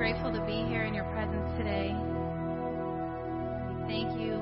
grateful to be here in your presence today. We thank you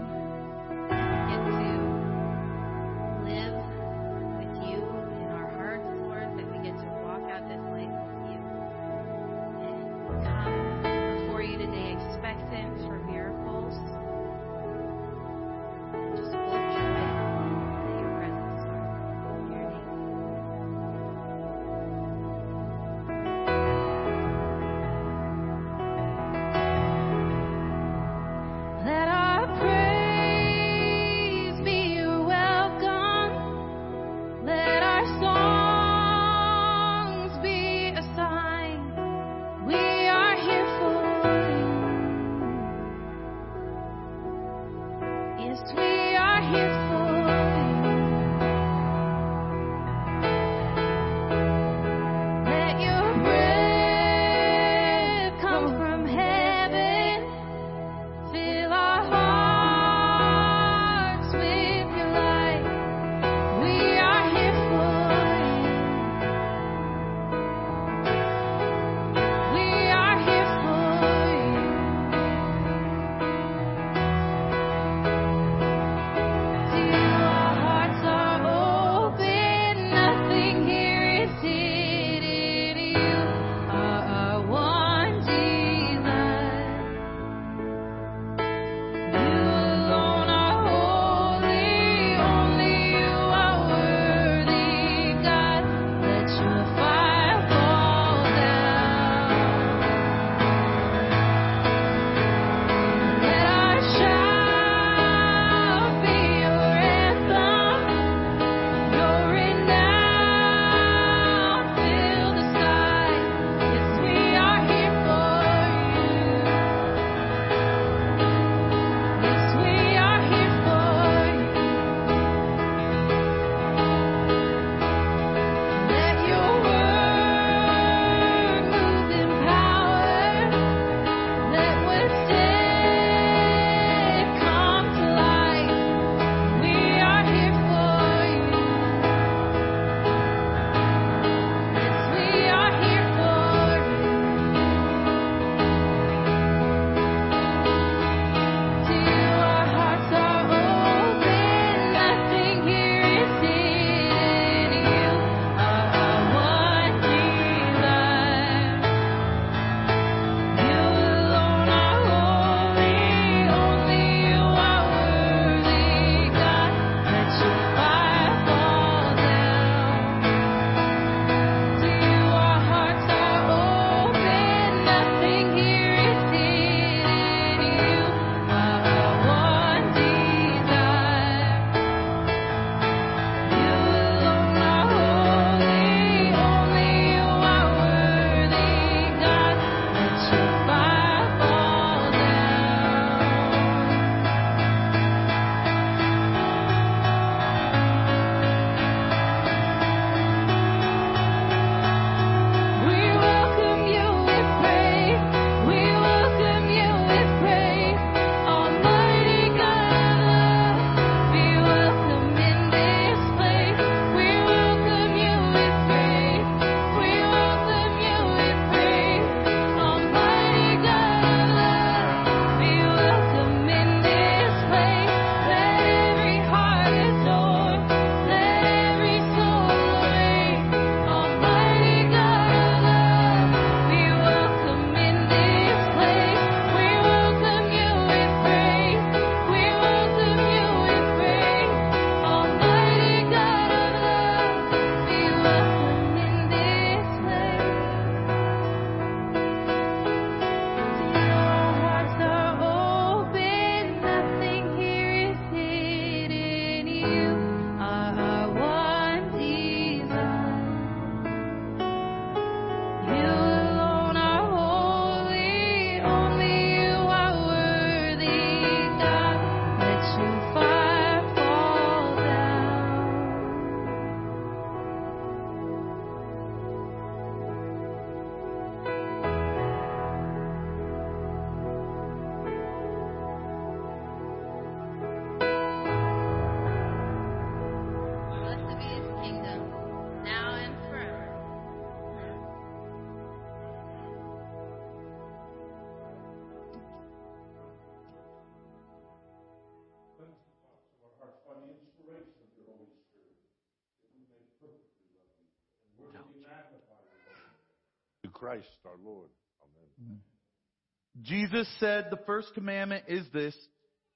Christ our Lord. Amen. Mm. Jesus said, The first commandment is this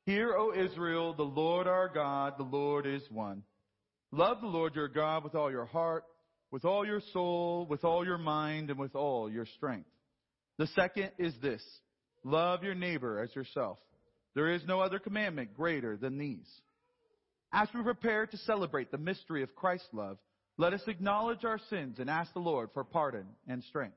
Hear, O Israel, the Lord our God, the Lord is one. Love the Lord your God with all your heart, with all your soul, with all your mind, and with all your strength. The second is this Love your neighbor as yourself. There is no other commandment greater than these. As we prepare to celebrate the mystery of Christ's love, let us acknowledge our sins and ask the Lord for pardon and strength.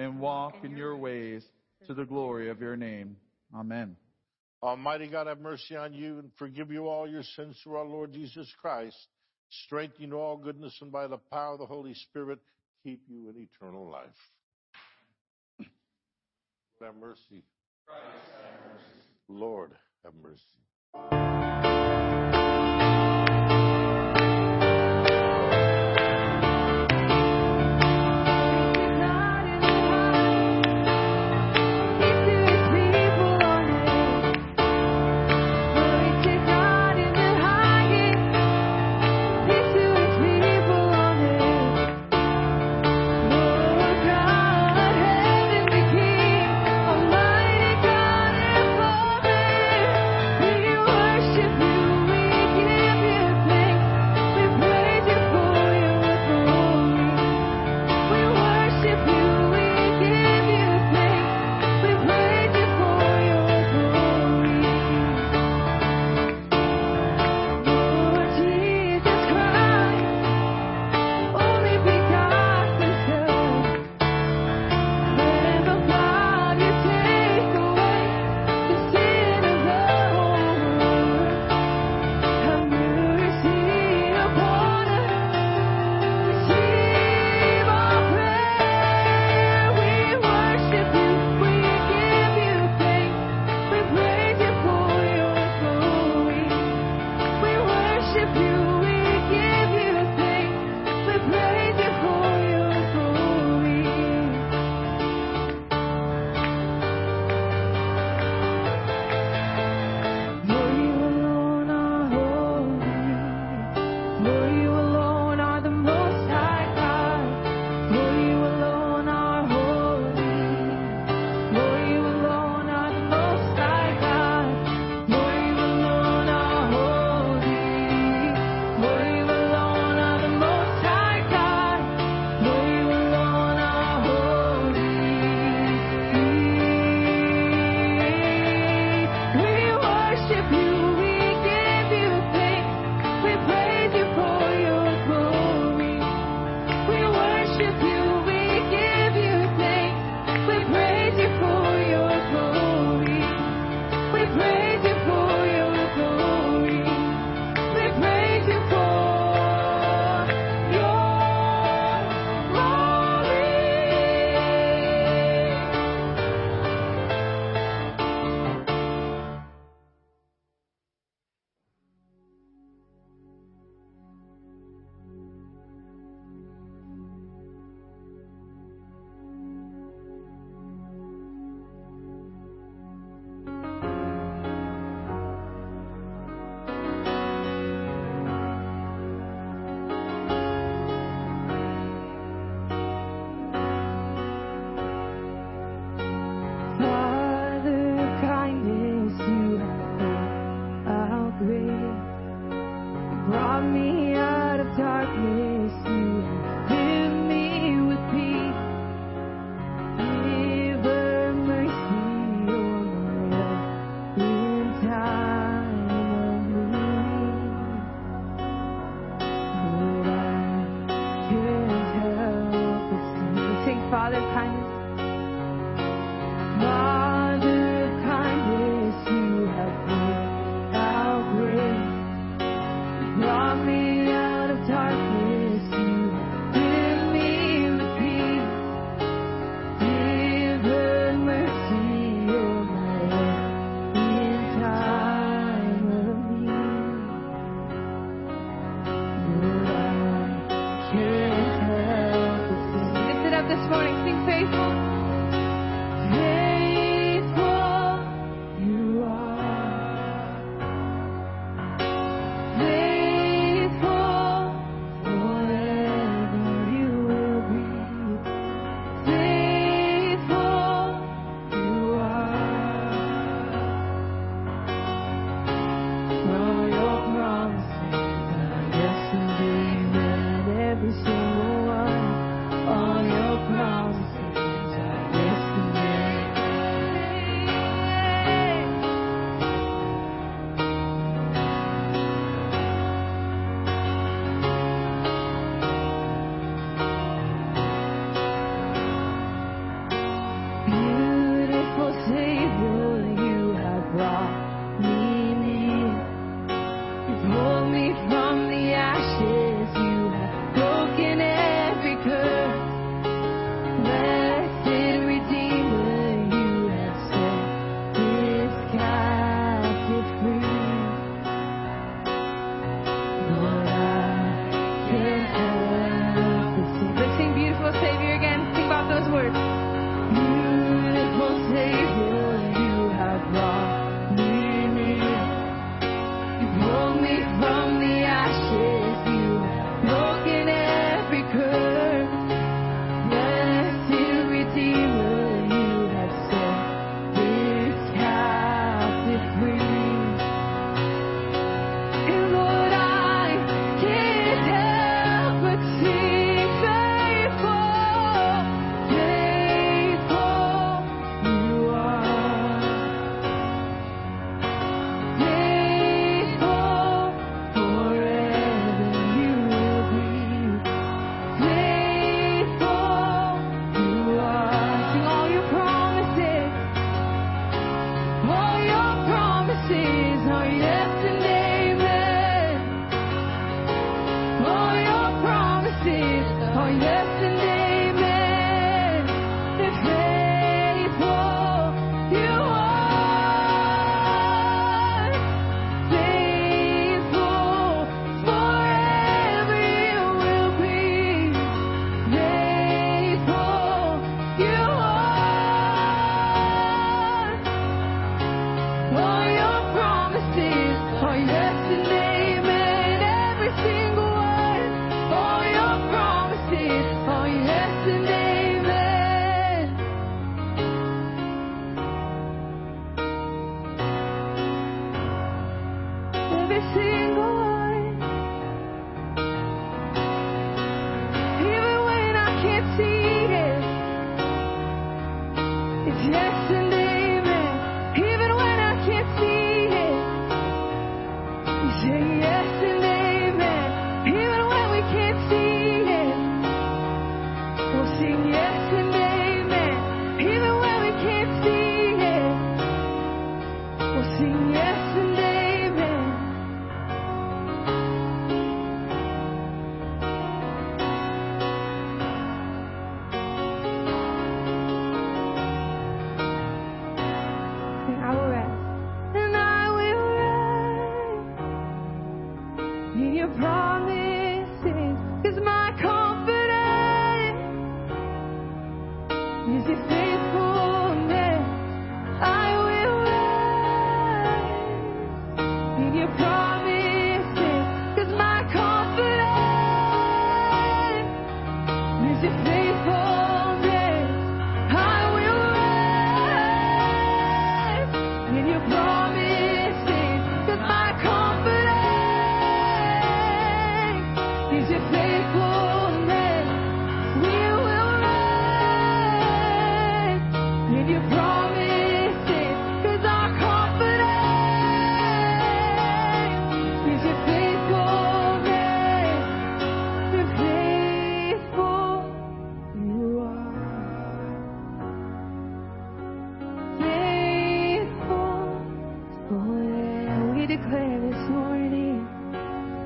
and walk in your ways to the glory of your name. Amen. Almighty God, have mercy on you and forgive you all your sins through our Lord Jesus Christ. Strengthen you all goodness and by the power of the Holy Spirit, keep you in eternal life. Have mercy. Lord, have mercy. Almighty God and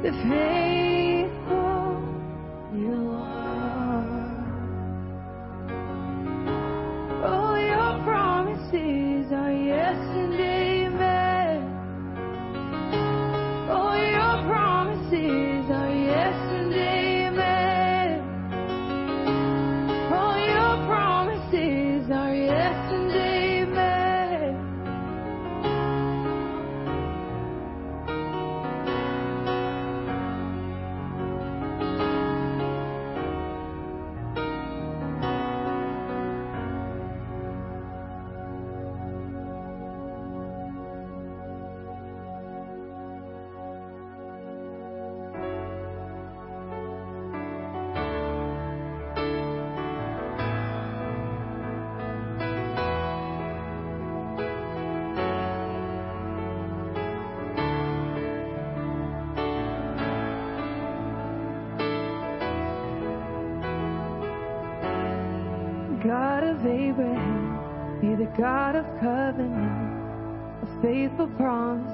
the pain. Abraham, be the God of covenant, a faithful promise.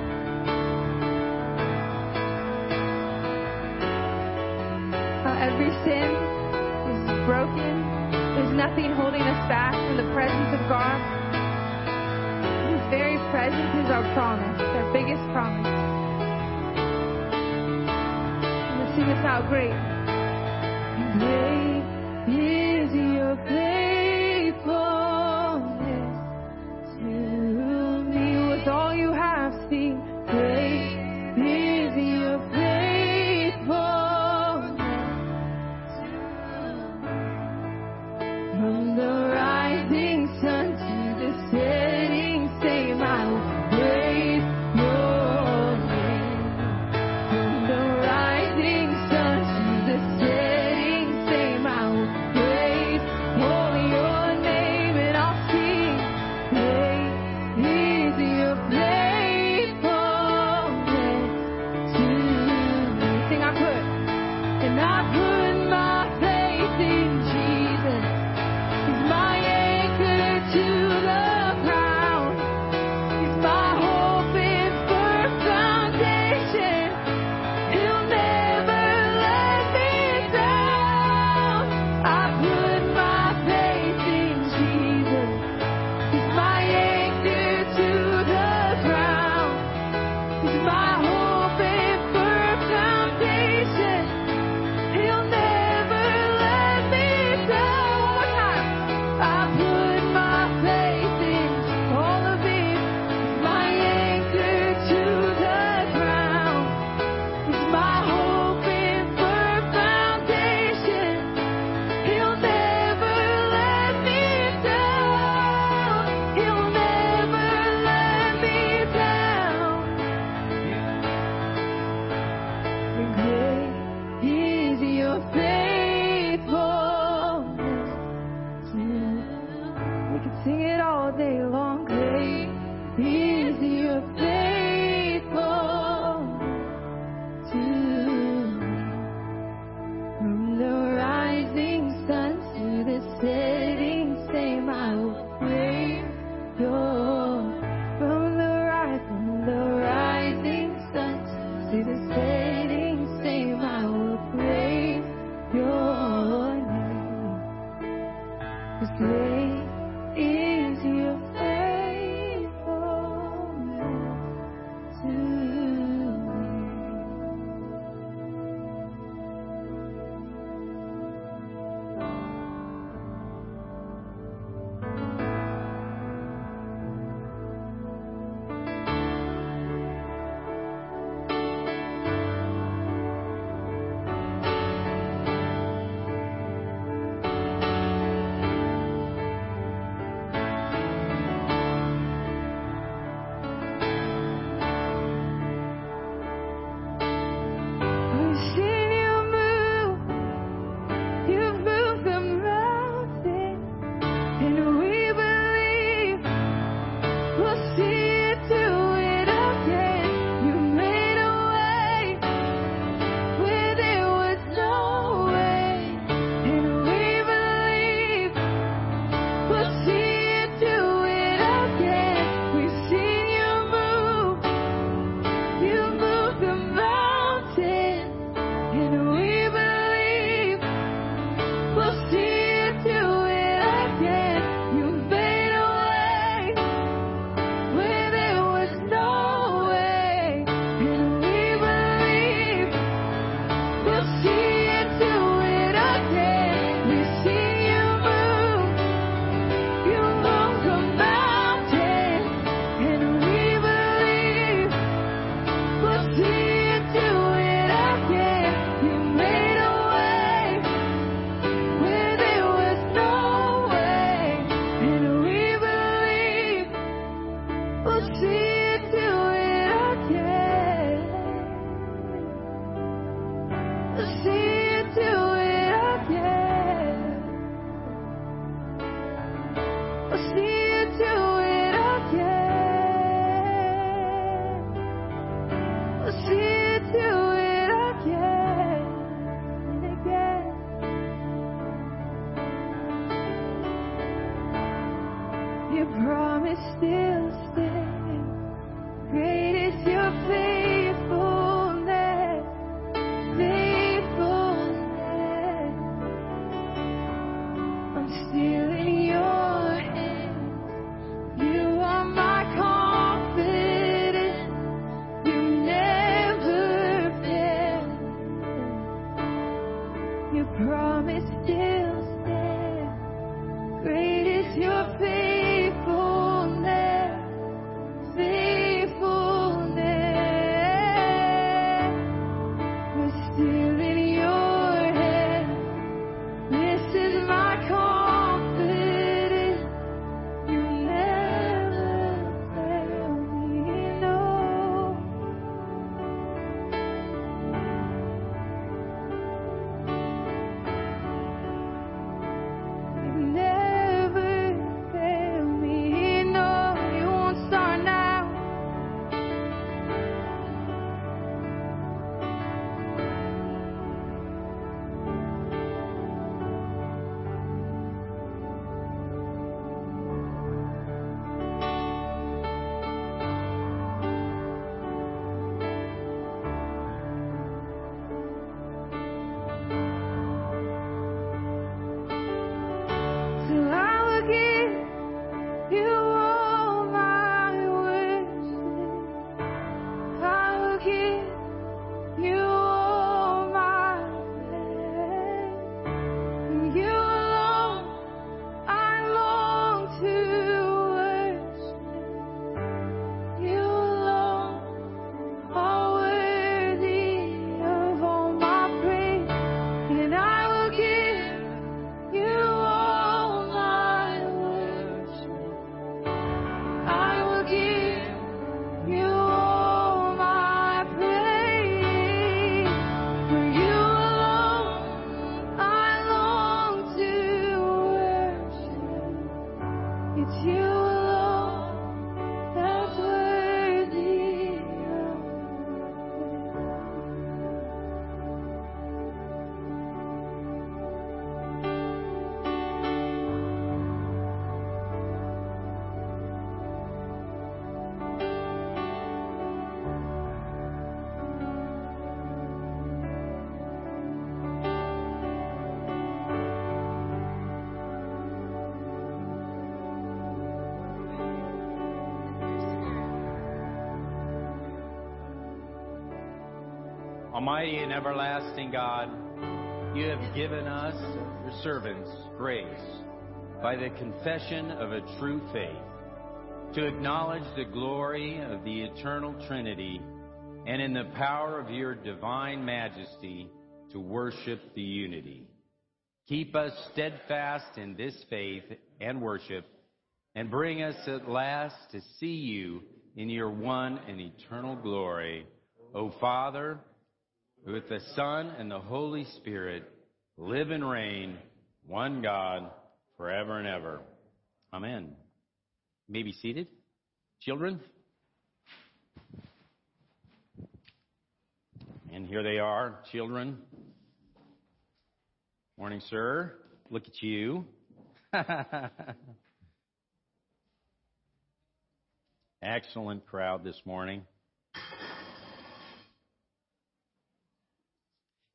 nothing holding us back from the presence of God. His very presence is our promise, our biggest promise. And the sing us out great. Great. Almighty and everlasting God, you have given us, your servants, grace by the confession of a true faith to acknowledge the glory of the eternal Trinity and in the power of your divine majesty to worship the unity. Keep us steadfast in this faith and worship and bring us at last to see you in your one and eternal glory. O Father, with the Son and the Holy Spirit, live and reign, one God, forever and ever. Amen. You may be seated. Children. And here they are, children. Morning, sir. Look at you. Excellent crowd this morning.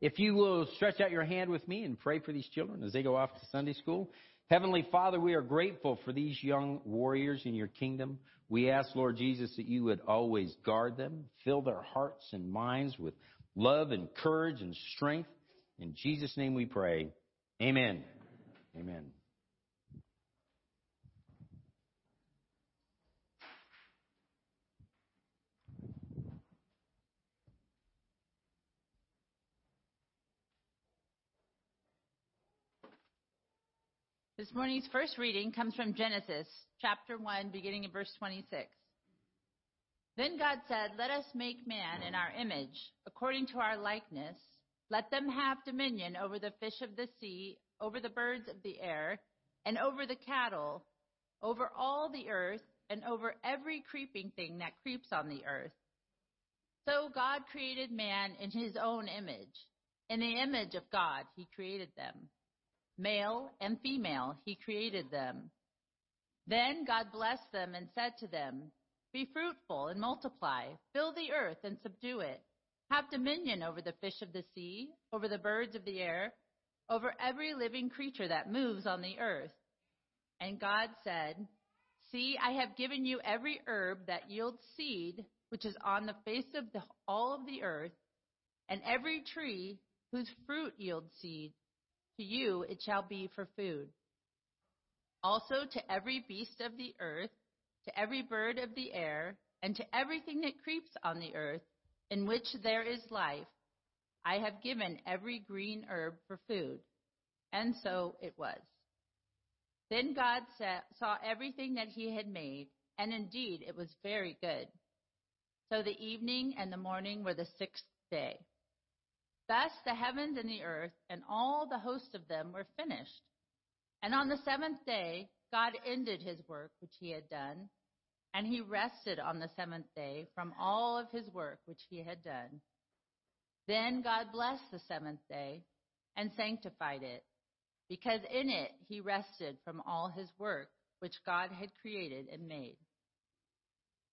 If you will stretch out your hand with me and pray for these children as they go off to Sunday school. Heavenly Father, we are grateful for these young warriors in your kingdom. We ask, Lord Jesus, that you would always guard them, fill their hearts and minds with love and courage and strength. In Jesus' name we pray. Amen. Amen. This morning's first reading comes from Genesis chapter 1, beginning in verse 26. Then God said, Let us make man in our image, according to our likeness. Let them have dominion over the fish of the sea, over the birds of the air, and over the cattle, over all the earth, and over every creeping thing that creeps on the earth. So God created man in his own image. In the image of God, he created them. Male and female, he created them. Then God blessed them and said to them, Be fruitful and multiply, fill the earth and subdue it. Have dominion over the fish of the sea, over the birds of the air, over every living creature that moves on the earth. And God said, See, I have given you every herb that yields seed, which is on the face of the, all of the earth, and every tree whose fruit yields seed, to you it shall be for food. Also to every beast of the earth, to every bird of the air, and to everything that creeps on the earth, in which there is life, I have given every green herb for food. And so it was. Then God saw everything that he had made, and indeed it was very good. So the evening and the morning were the sixth day. Thus the heavens and the earth and all the host of them were finished. And on the seventh day, God ended his work which he had done, and he rested on the seventh day from all of his work which he had done. Then God blessed the seventh day and sanctified it, because in it he rested from all his work which God had created and made.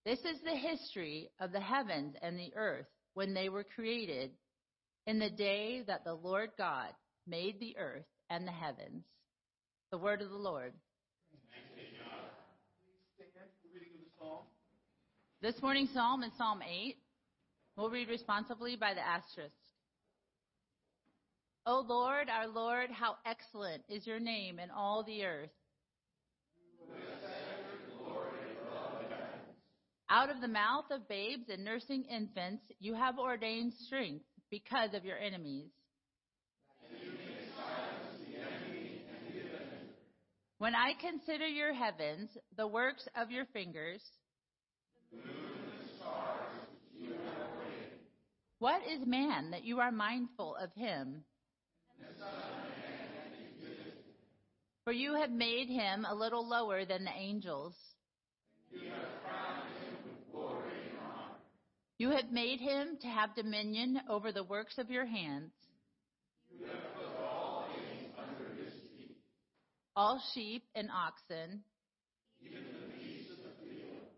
This is the history of the heavens and the earth when they were created in the day that the Lord God made the earth and the heavens. The word of the Lord. This morning's psalm is Psalm 8. We'll read responsively by the asterisk. O Lord, our Lord, how excellent is your name in all the earth. Out of the mouth of babes and nursing infants, you have ordained strength because of your enemies. When I consider your heavens, the works of your fingers, what is man that you are mindful of him? For you have made him a little lower than the angels. You have made him to have dominion over the works of your hands. You have put all things under his feet. All sheep and oxen, Even the beasts of the field.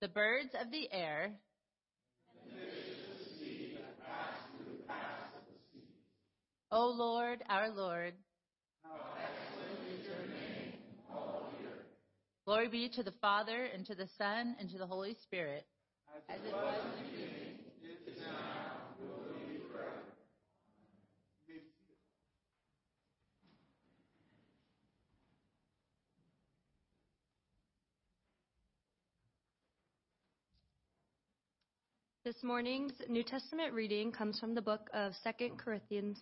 The birds of the air, O Lord, our Lord. Glory be to the Father, and to the Son, and to the Holy Spirit. As it was in the beginning, is now, will be forever. This morning's New Testament reading comes from the book of 2 Corinthians,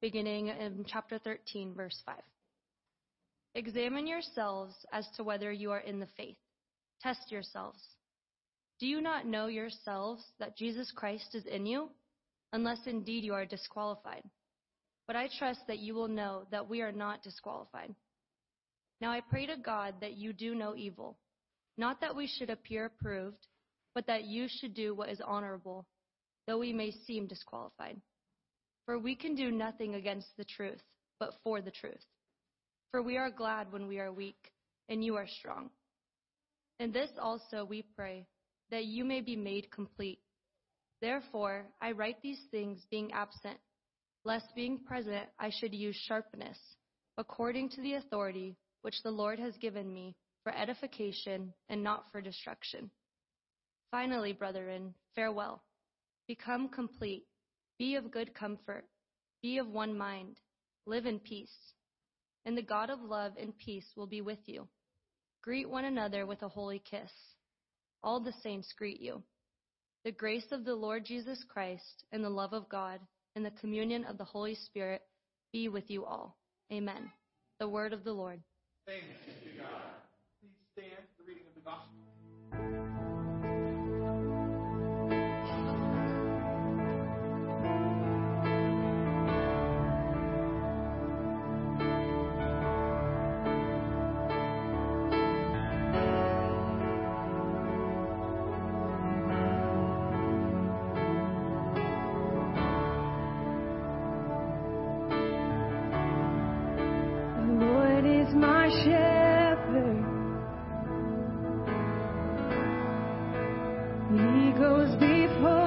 beginning in chapter 13, verse 5. Examine yourselves as to whether you are in the faith. Test yourselves. Do you not know yourselves that Jesus Christ is in you? Unless indeed you are disqualified. But I trust that you will know that we are not disqualified. Now I pray to God that you do no evil, not that we should appear approved, but that you should do what is honorable, though we may seem disqualified. For we can do nothing against the truth, but for the truth. For we are glad when we are weak, and you are strong. In this also we pray, that you may be made complete. Therefore, I write these things being absent, lest being present I should use sharpness, according to the authority which the Lord has given me for edification and not for destruction. Finally, brethren, farewell. Become complete. Be of good comfort. Be of one mind. Live in peace. And the God of love and peace will be with you. Greet one another with a holy kiss. All the saints greet you. The grace of the Lord Jesus Christ and the love of God and the communion of the Holy Spirit be with you all. Amen. The word of the Lord. Thanks be to God. Please stand for the reading of the gospel. He goes before.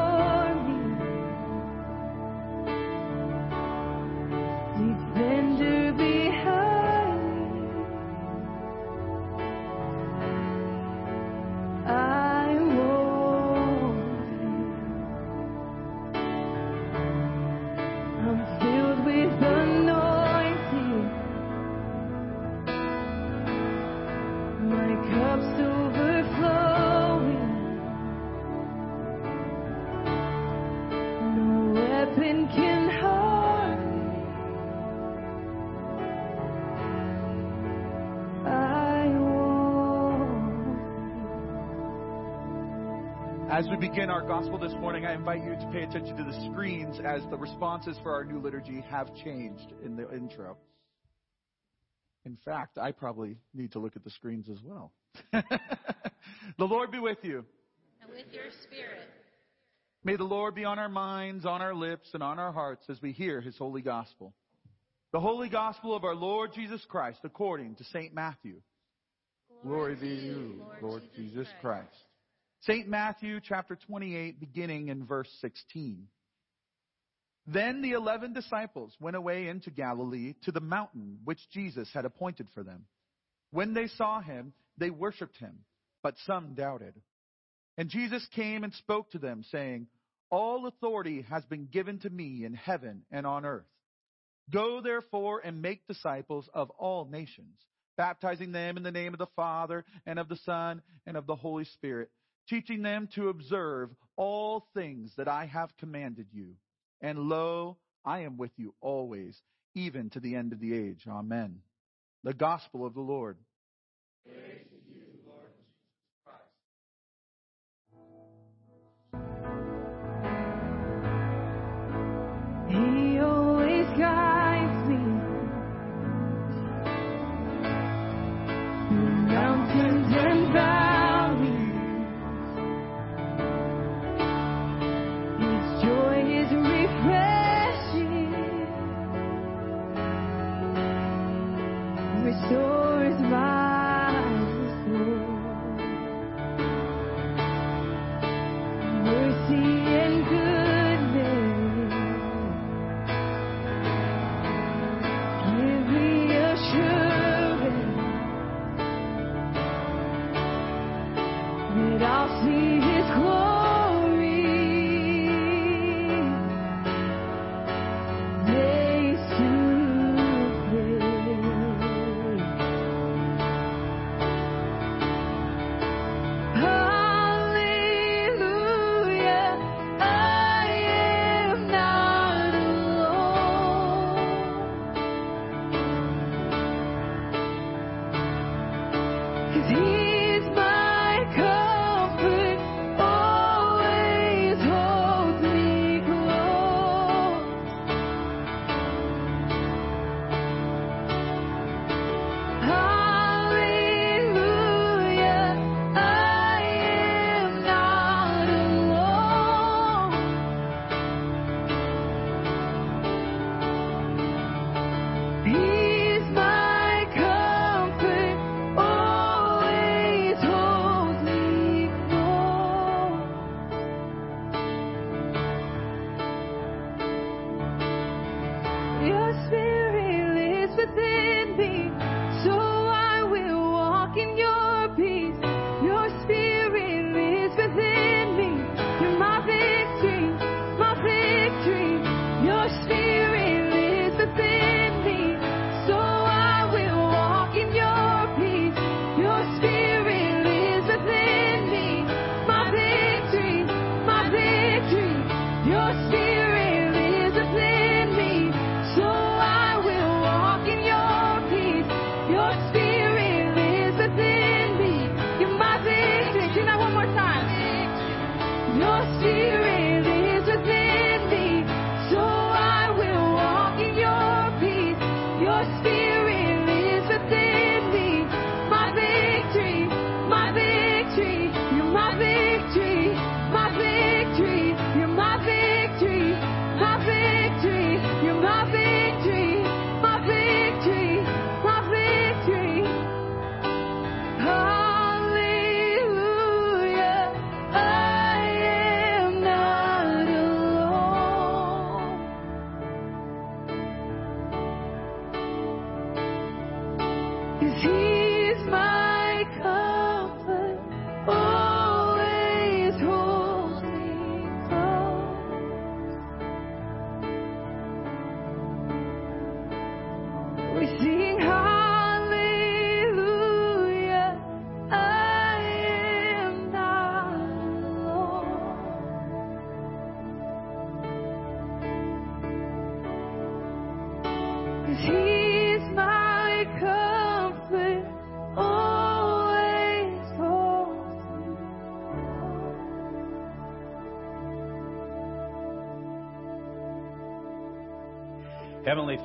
As we begin our gospel this morning, I invite you to pay attention to the screens as the responses for our new liturgy have changed in the intro. In fact, I probably need to look at the screens as well. the Lord be with you. And with your spirit. May the Lord be on our minds, on our lips, and on our hearts as we hear his holy gospel. The holy gospel of our Lord Jesus Christ according to St. Matthew. Glory, be to you, Lord, Lord Jesus, Jesus Christ. Christ. St. Matthew chapter 28, beginning in verse 16. Then the eleven disciples went away into Galilee to the mountain which Jesus had appointed for them. When they saw him, they worshipped him, but some doubted. And Jesus came and spoke to them, saying, All authority has been given to me in heaven and on earth. Go therefore and make disciples of all nations, baptizing them in the name of the Father and of the Son and of the Holy Spirit teaching them to observe all things that I have commanded you. And lo, I am with you always, even to the end of the age. Amen. The gospel of the Lord. He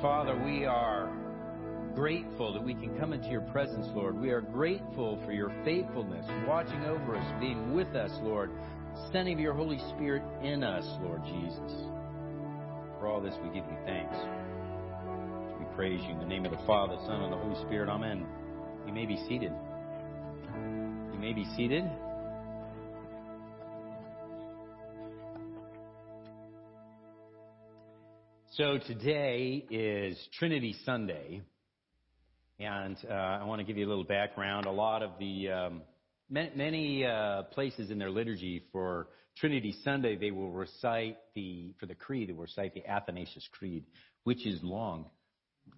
Father, we are grateful that we can come into your presence, Lord. We are grateful for your faithfulness, watching over us, being with us, Lord, sending your Holy Spirit in us, Lord Jesus. For all this, we give you thanks. We praise you in the name of the Father, Son, and the Holy Spirit. Amen. You may be seated. You may be seated. So today is Trinity Sunday, and uh, I want to give you a little background. A lot of the um, many, uh, places in their liturgy for Trinity Sunday, they will recite the for the creed. They will recite the Athanasius Creed, which is long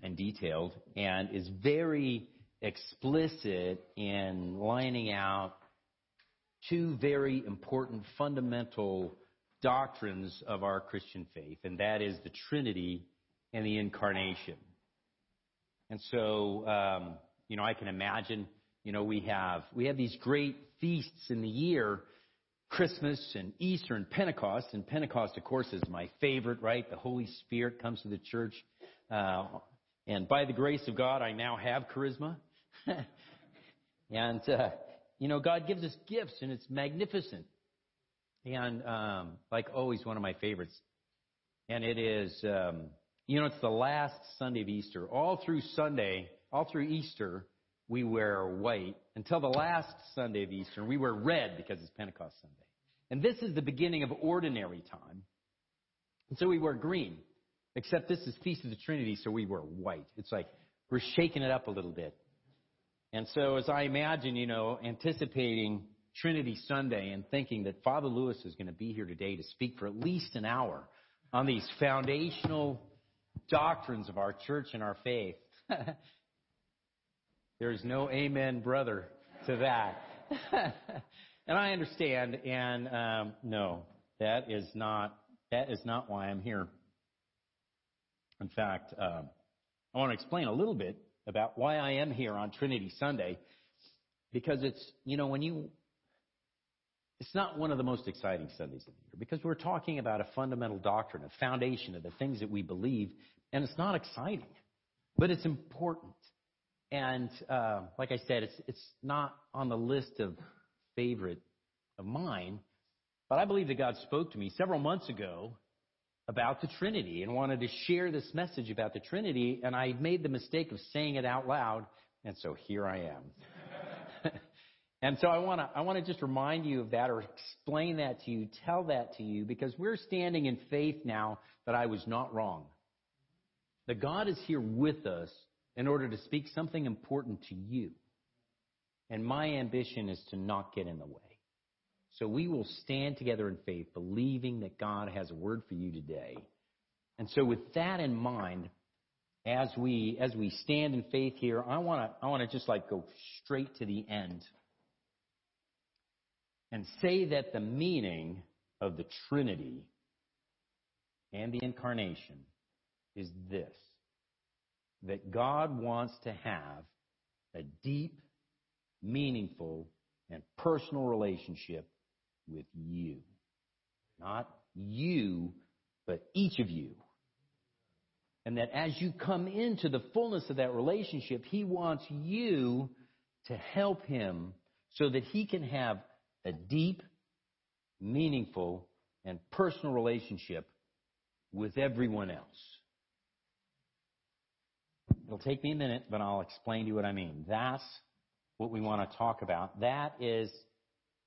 and detailed, and is very explicit in lining out two very important fundamental doctrines of our Christian faith, and that is the Trinity and the Incarnation. And so, um, you know, I can imagine, you know, we have we have these great feasts in the year, Christmas and Easter and Pentecost. And Pentecost, of course, is my favorite, right? The Holy Spirit comes to the church, uh, and by the grace of God, I now have charisma. and uh, you know, God gives us gifts, and it's magnificent. And um, like always, one of my favorites. And it is, um, you know, it's the last Sunday of Easter. All through Sunday, all through Easter, we wear white. Until the last Sunday of Easter, we wear red because it's Pentecost Sunday. And this is the beginning of ordinary time. And so we wear green. Except this is Feast of the Trinity, so we wear white. It's like we're shaking it up a little bit. And so as I imagine, you know, anticipating Trinity Sunday and thinking that Father Lewis is going to be here today to speak for at least an hour on these foundational doctrines of our church and our faith. There's no amen, brother, to that. and I understand, and um, no, that is not that is not why I'm here. In fact, um, I want to explain a little bit about why I am here on Trinity Sunday, because it's you know when you it's not one of the most exciting Sundays of the year because we're talking about a fundamental doctrine, a foundation of the things that we believe, and it's not exciting, but it's important. And uh, like I said, it's it's not on the list of favorite of mine, but I believe that God spoke to me several months ago about the Trinity and wanted to share this message about the Trinity, and I made the mistake of saying it out loud, and so here I am. And so I want to I want to just remind you of that or explain that to you, tell that to you because we're standing in faith now that I was not wrong. That God is here with us in order to speak something important to you. And my ambition is to not get in the way. So we will stand together in faith, believing that God has a word for you today. And so with that in mind, as we as we stand in faith here, I want to I want to just like go straight to the end and say that the meaning of the Trinity and the incarnation is this that God wants to have a deep, meaningful, and personal relationship with you. Not you, but each of you. And that as you come into the fullness of that relationship, He wants you to help Him so that He can have a deep, meaningful, and personal relationship with everyone else. It'll take me a minute, but I'll explain to you what I mean. That's what we want to talk about. That is,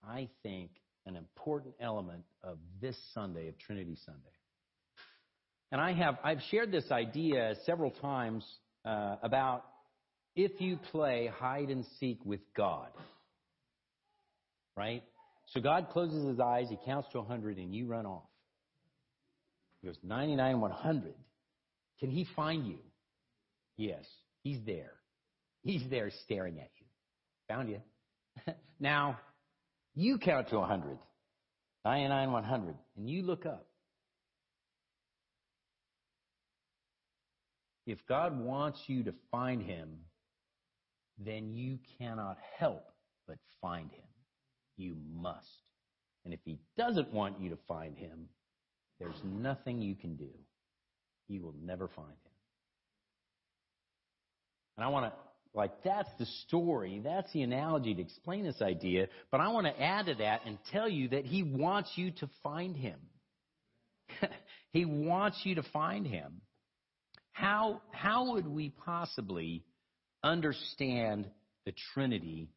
I think, an important element of this Sunday, of Trinity Sunday. And I have, I've shared this idea several times uh, about if you play hide and seek with God right? So God closes his eyes, he counts to 100, and you run off. He goes, 99, 100. Can he find you? Yes, he's there. He's there staring at you. Found you. now, you count to 100. 99, 100. And you look up. If God wants you to find him, then you cannot help but find him. You must. And if he doesn't want you to find him, there's nothing you can do. You will never find him. And I want to, like, that's the story. That's the analogy to explain this idea. But I want to add to that and tell you that he wants you to find him. he wants you to find him. How, how would we possibly understand the Trinity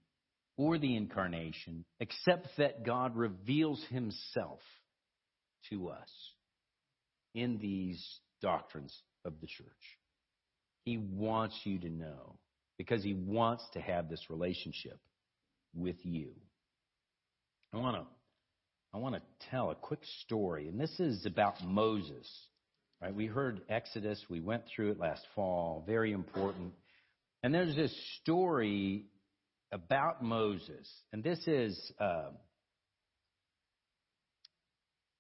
or the incarnation except that God reveals himself to us in these doctrines of the church? He wants you to know because he wants to have this relationship with you. I want to I want to tell a quick story and this is about Moses. Right? We heard Exodus, we went through it last fall, very important. And there's this story about Moses, and this is uh,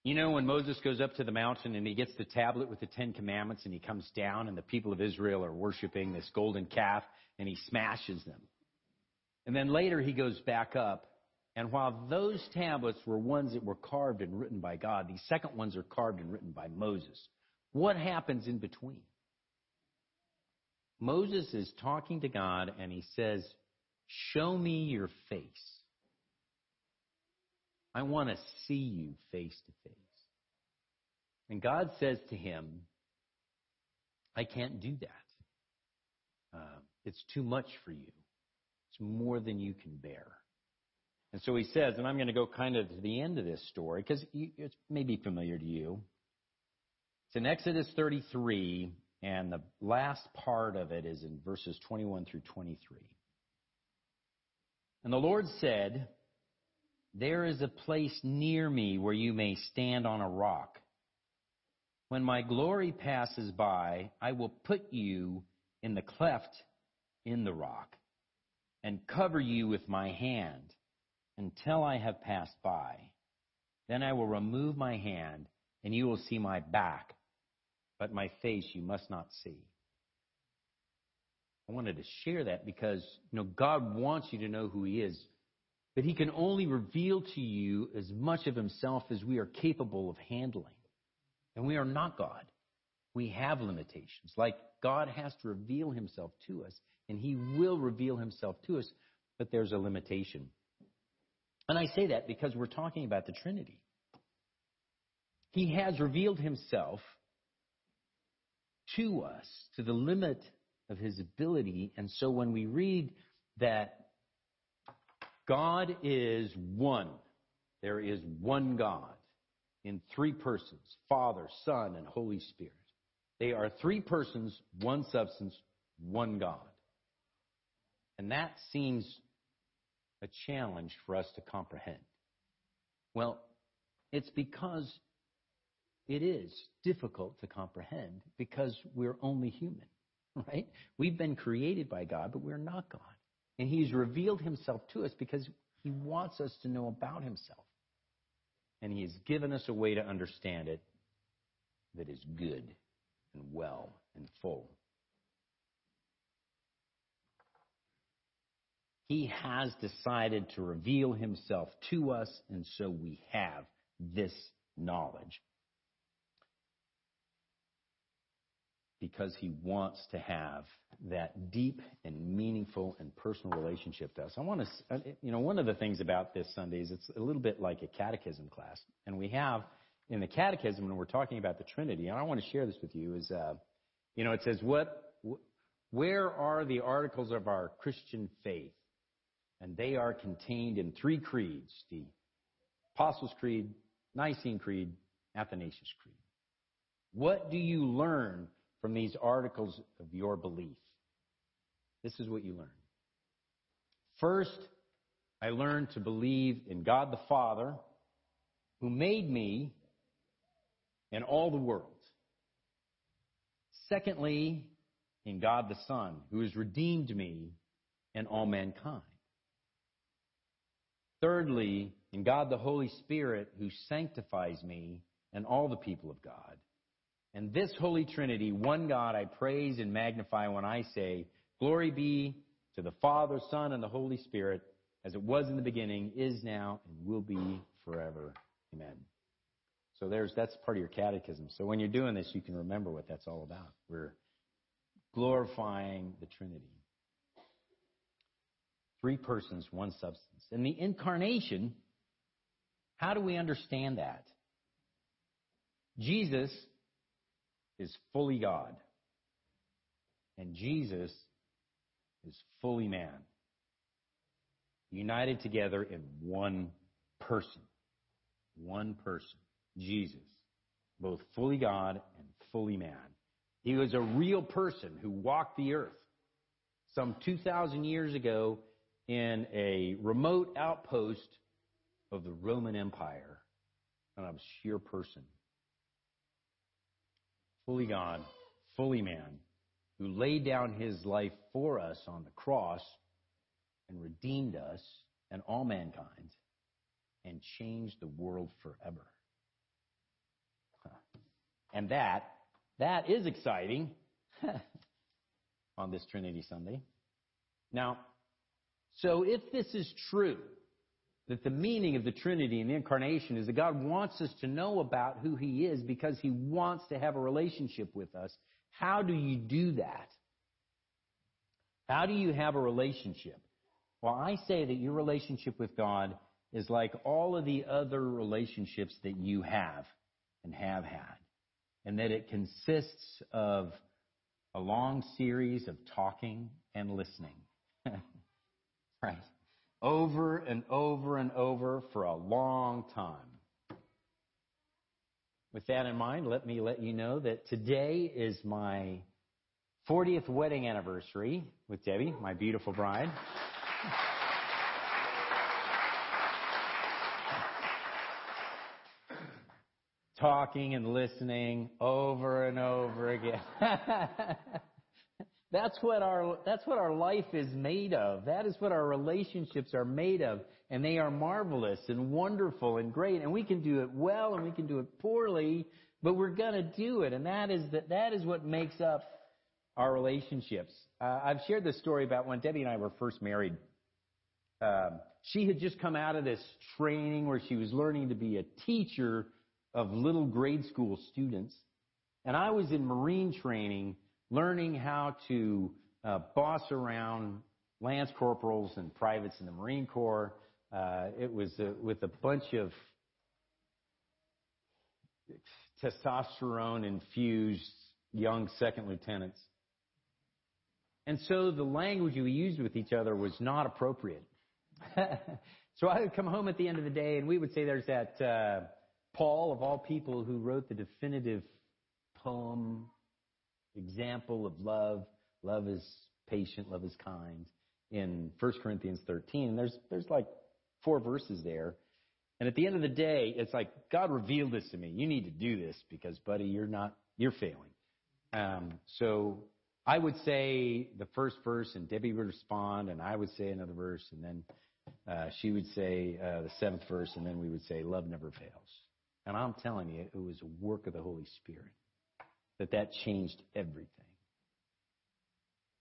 you know, when Moses goes up to the mountain and he gets the tablet with the Ten Commandments and he comes down and the people of Israel are worshiping this golden calf and he smashes them. And then later he goes back up. And while those tablets were ones that were carved and written by God, these second ones are carved and written by Moses. What happens in between? Moses is talking to God and he says, Show me your face. I want to see you face to face. And God says to him, I can't do that. Uh, it's too much for you. It's more than you can bear. And so he says, and I'm going to go kind of to the end of this story because it's maybe familiar to you. It's in Exodus 33, and the last part of it is in verses 21 through 23. And the Lord said, There is a place near me where you may stand on a rock. When my glory passes by, I will put you in the cleft in the rock and cover you with my hand until I have passed by. Then I will remove my hand and you will see my back, but my face you must not see. I wanted to share that because, you know, God wants you to know who He is, but He can only reveal to you as much of Himself as we are capable of handling. And we are not God. We have limitations. Like God has to reveal Himself to us, and He will reveal Himself to us, but there's a limitation. And I say that because we're talking about the Trinity. He has revealed Himself to us to the limit of his ability. And so when we read that God is one, there is one God in three persons Father, Son, and Holy Spirit. They are three persons, one substance, one God. And that seems a challenge for us to comprehend. Well, it's because it is difficult to comprehend because we're only human. right? We've been created by God, but we're not God. And He's revealed Himself to us because He wants us to know about Himself. And He has given us a way to understand it that is good and well and full. He has decided to reveal Himself to us, and so we have this knowledge. Because he wants to have that deep and meaningful and personal relationship to us. I want to, uh, you know, one of the things about this Sunday is it's a little bit like a catechism class. And we have in the catechism when we're talking about the Trinity, and I want to share this with you, is, uh, you know, it says, what, where are the articles of our Christian faith? And they are contained in three creeds, the Apostles' Creed, Nicene Creed, Athanasius Creed. What do you learn from these articles of your belief. This is what you learn. First, I learned to believe in God the Father, who made me and all the world. Secondly, in God the Son, who has redeemed me and all mankind. Thirdly, in God the Holy Spirit, who sanctifies me and all the people of God. And this Holy Trinity, one God, I praise and magnify when I say, Glory be to the Father, Son, and the Holy Spirit, as it was in the beginning, is now, and will be forever. Amen. So there's that's part of your catechism. So when you're doing this, you can remember what that's all about. We're glorifying the Trinity. Three persons, one substance. And the incarnation, how do we understand that? Jesus is fully God, and Jesus is fully man, united together in one person. One person, Jesus, both fully God and fully man. He was a real person who walked the earth some 2,000 years ago in a remote outpost of the Roman Empire, an obscure person. Fully God, fully man, who laid down his life for us on the cross and redeemed us and all mankind and changed the world forever. And that, that is exciting on this Trinity Sunday. Now, so if this is true, that the meaning of the Trinity and the incarnation is that God wants us to know about who He is because He wants to have a relationship with us, how do you do that? How do you have a relationship? Well, I say that your relationship with God is like all of the other relationships that you have and have had, and that it consists of a long series of talking and listening. right? Over and over and over for a long time. With that in mind, let me let you know that today is my 40th wedding anniversary with Debbie, my beautiful bride. Talking and listening over and over again. that's what our that's what our life is made of. That is what our relationships are made of, and they are marvelous and wonderful and great. And we can do it well and we can do it poorly, but we're gonna do it, and that is that that is what makes up our relationships. Uh, I've shared this story about when Debbie and I were first married. Um, she had just come out of this training where she was learning to be a teacher of little grade school students. And I was in Marine training learning how to uh, boss around lance corporals and privates in the Marine Corps. Uh, it was uh, with a bunch of testosterone infused young second lieutenants. And so the language we used with each other was not appropriate. so I would come home at the end of the day and we would say there's that uh, Paul, of all people, who wrote the definitive poem, example of love. Love is patient, love is kind in 1 Corinthians 13. And there's, there's like four verses there. And at the end of the day, it's like, God revealed this to me. You need to do this because, buddy, you're not, you're failing. Um, so I would say the first verse, and Debbie would respond, and I would say another verse, and then uh, she would say uh, the seventh verse, and then we would say, Love never fails. And I'm telling you, it was a work of the Holy Spirit that that changed everything.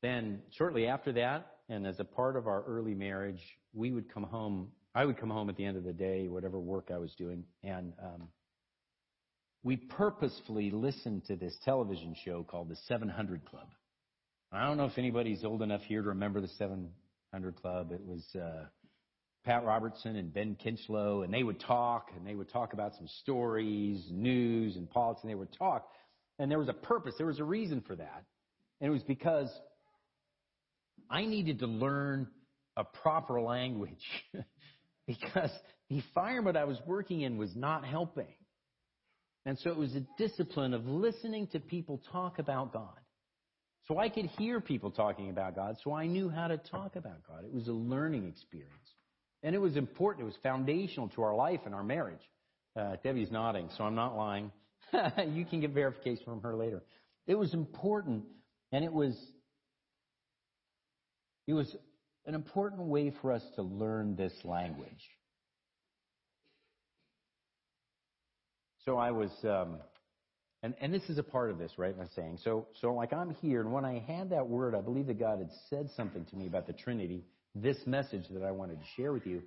Then shortly after that, and as a part of our early marriage, we would come home. I would come home at the end of the day, whatever work I was doing, and um, we purposefully listened to this television show called The 700 Club. I don't know if anybody's old enough here to remember The 700 Club. It was uh, Pat Robertson and Ben Kinchlow, and they would talk, and they would talk about some stories, news, and politics, and they would talk. And there was a purpose, there was a reason for that. And it was because I needed to learn a proper language because the environment I was working in was not helping. And so it was a discipline of listening to people talk about God. So I could hear people talking about God, so I knew how to talk about God. It was a learning experience. And it was important, it was foundational to our life and our marriage. Uh, Debbie's nodding, so I'm not lying. you can get verification from her later. It was important, and it was it was an important way for us to learn this language. So I was, um, and and this is a part of this, right? I'm saying so. So like I'm here, and when I had that word, I believe that God had said something to me about the Trinity. This message that I wanted to share with you.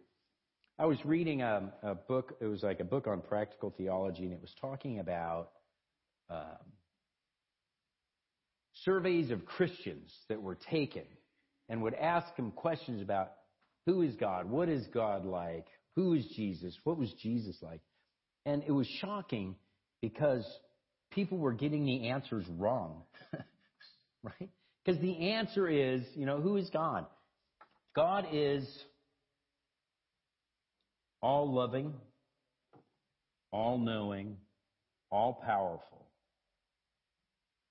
I was reading a, a, book. It was like a book on practical theology, and it was talking about um, surveys of Christians that were taken, and would ask them questions about Who is God? What is God like? Who is Jesus? What was Jesus like? And it was shocking because people were getting the answers wrong. right? Because the answer is, you know, who is God? God is all loving, all knowing, all powerful.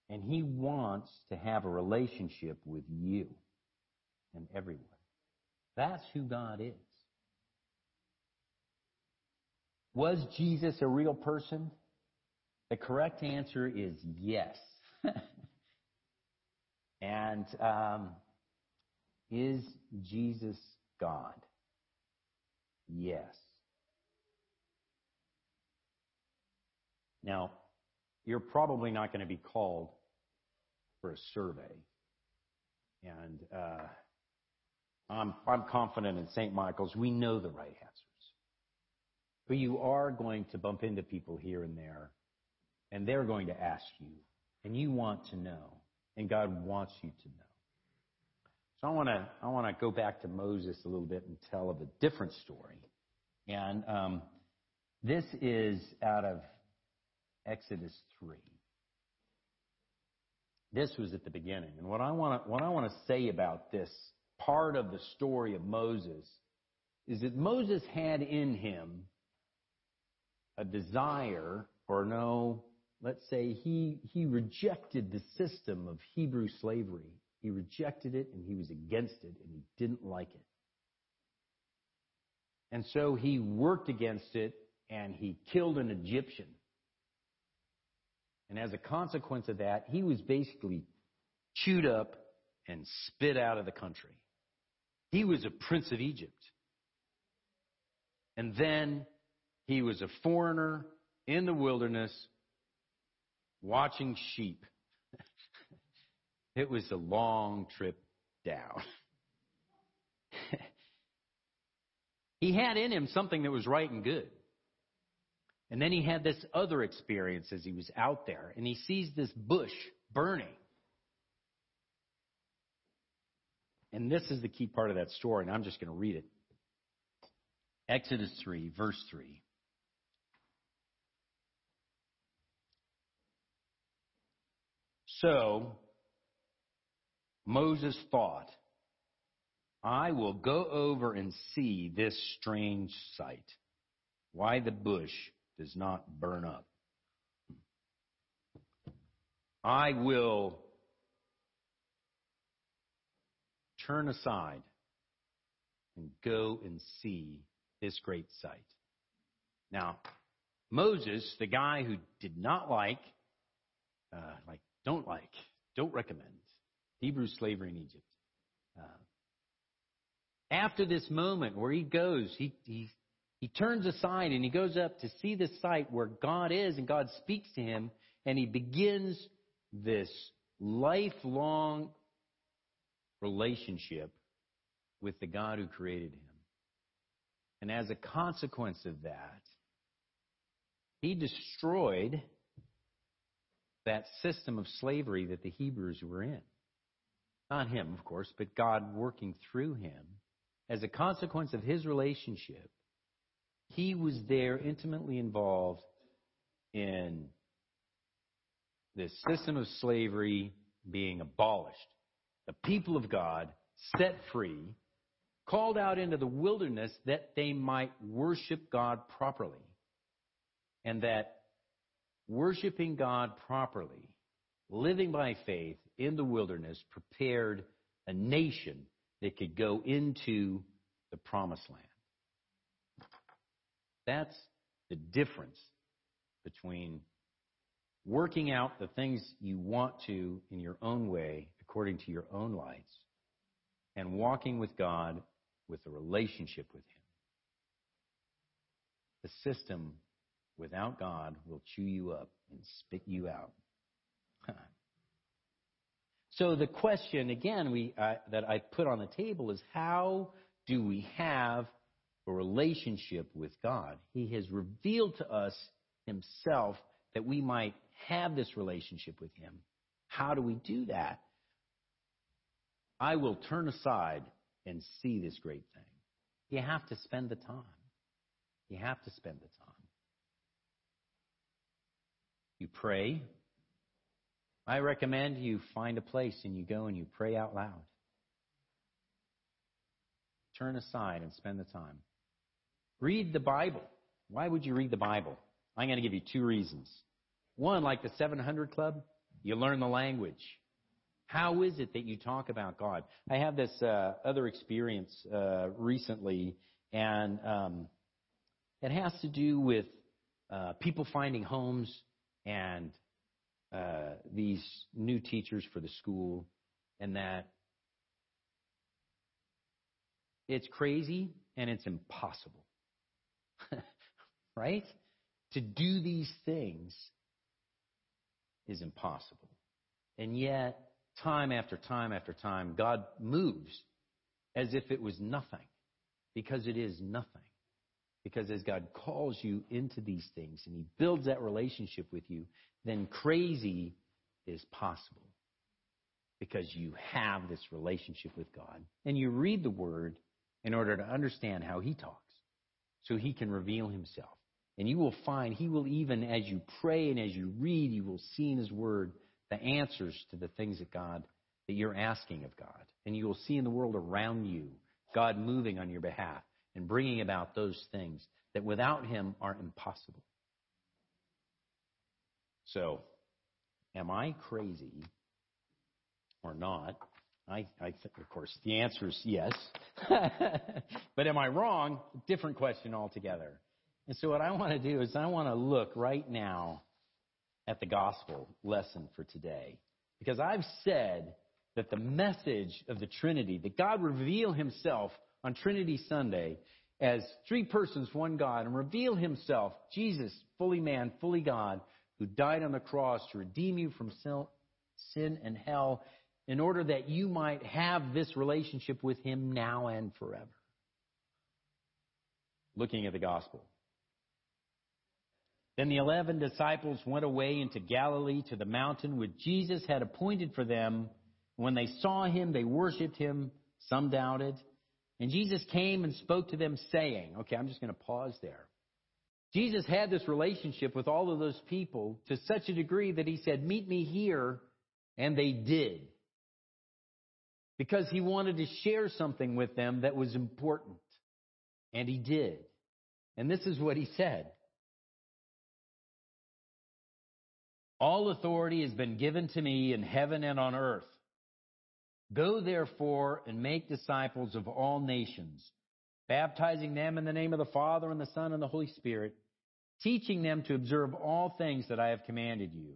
And He wants to have a relationship with you and everyone. That's who God is. Was Jesus a real person? The correct answer is yes. and um, is Jesus God? Yes. Now, you're probably not going to be called for a survey. And uh, I'm, I'm confident in St. Michael's we know the right answers. But you are going to bump into people here and there, and they're going to ask you, and you want to know, and God wants you to know. So I want to I want to go back to Moses a little bit and tell of a different story, and um, this is out of Exodus three. This was at the beginning, and what I want to what I want to say about this part of the story of Moses is that Moses had in him a desire, or no, let's say he, he rejected the system of Hebrew slavery. He rejected it and he was against it and he didn't like it. And so he worked against it and he killed an Egyptian. And as a consequence of that, he was basically chewed up and spit out of the country. He was a prince of Egypt. And then he was a foreigner in the wilderness watching sheep. It was a long trip down. he had in him something that was right and good. And then he had this other experience as he was out there, and he sees this bush burning. And this is the key part of that story, and I'm just going to read it. Exodus 3, verse 3. So Moses thought, I will go over and see this strange sight, why the bush does not burn up. I will turn aside and go and see this great sight. Now, Moses, the guy who did not like, uh, like don't like, don't recommend Hebrew slavery in Egypt. Uh, after this moment where he goes, he, he, he turns aside and he goes up to see the site where God is and God speaks to him and he begins this lifelong relationship with the God who created him. And as a consequence of that, he destroyed that system of slavery that the Hebrews were in. Not him, of course, but God working through him. As a consequence of his relationship, he was there intimately involved in this system of slavery being abolished. The people of God set free, called out into the wilderness that they might worship God properly. And that worshiping God properly, living by faith in the wilderness, prepared a nation that could go into the promised land. That's the difference between working out the things you want to in your own way, according to your own lights, and walking with God with a relationship with Him. The system without God will chew you up and spit you out. so the question again we uh, that I put on the table is how do we have a relationship with God? He has revealed to us himself that we might have this relationship with him. How do we do that? I will turn aside and see this great thing. You have to spend the time. You have to spend the time. You pray. I recommend you find a place and you go and you pray out loud. Turn aside and spend the time. Read the Bible. Why would you read the Bible? I'm going to give you two reasons. One, like the 700 Club, you learn the language. How is it that you talk about God? I have this uh, other experience uh, recently, and um, it has to do with uh, people finding homes and uh, these new teachers for the school, and that it's crazy and it's impossible. right? To do these things is impossible. And yet, time after time after time, God moves as if it was nothing, because it is nothing. Because as God calls you into these things and He builds that relationship with you, then crazy is possible. Because you have this relationship with God. And you read the Word in order to understand how He talks, so He can reveal Himself. And you will find He will even, as you pray and as you read, you will see in His Word the answers to the things that God, that you're asking of God. And you will see in the world around you God moving on your behalf and bringing about those things that without Him are impossible. So, am I crazy or not? I, I of course, the answer is yes. but am I wrong? Different question altogether. And so, what I want to do is, I want to look right now at the gospel lesson for today. Because I've said that the message of the Trinity, that God reveal himself on Trinity Sunday as three persons, one God, and reveal himself, Jesus, fully man, fully God, who died on the cross to redeem you from sin and hell in order that you might have this relationship with him now and forever. Looking at the gospel. Then the eleven disciples went away into Galilee to the mountain which Jesus had appointed for them. When they saw him, they worshiped him. Some doubted. And Jesus came and spoke to them, saying, Okay, I'm just going to pause there. Jesus had this relationship with all of those people to such a degree that he said, Meet me here. And they did. Because he wanted to share something with them that was important. And he did. And this is what he said All authority has been given to me in heaven and on earth. Go therefore and make disciples of all nations, baptizing them in the name of the Father and the Son and the Holy Spirit, teaching them to observe all things that I have commanded you.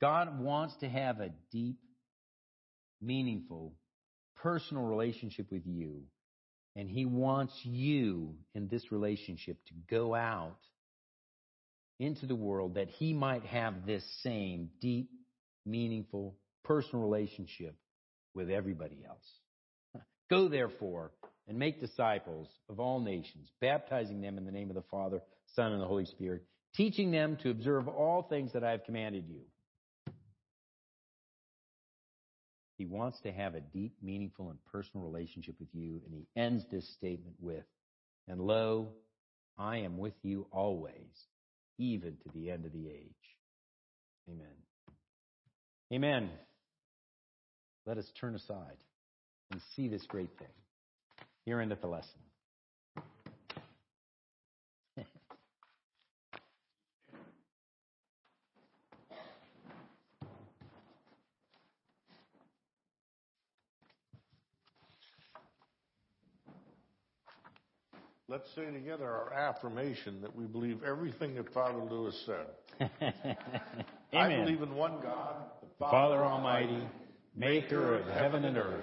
God wants to have a deep, meaningful, personal relationship with you. And He wants you in this relationship to go out into the world that he might have this same deep, meaningful, personal relationship with everybody else. Go therefore and make disciples of all nations, baptizing them in the name of the Father, Son, and the Holy Spirit, teaching them to observe all things that I have commanded you. He wants to have a deep, meaningful, and personal relationship with you, and he ends this statement with, And lo, I am with you always even to the end of the age. Amen. Amen. Let us turn aside and see this great thing. Here endeth the lesson. Let's say together our affirmation that we believe everything that Father Lewis said. I believe in one God, the Father, Father Almighty, maker of heaven and earth,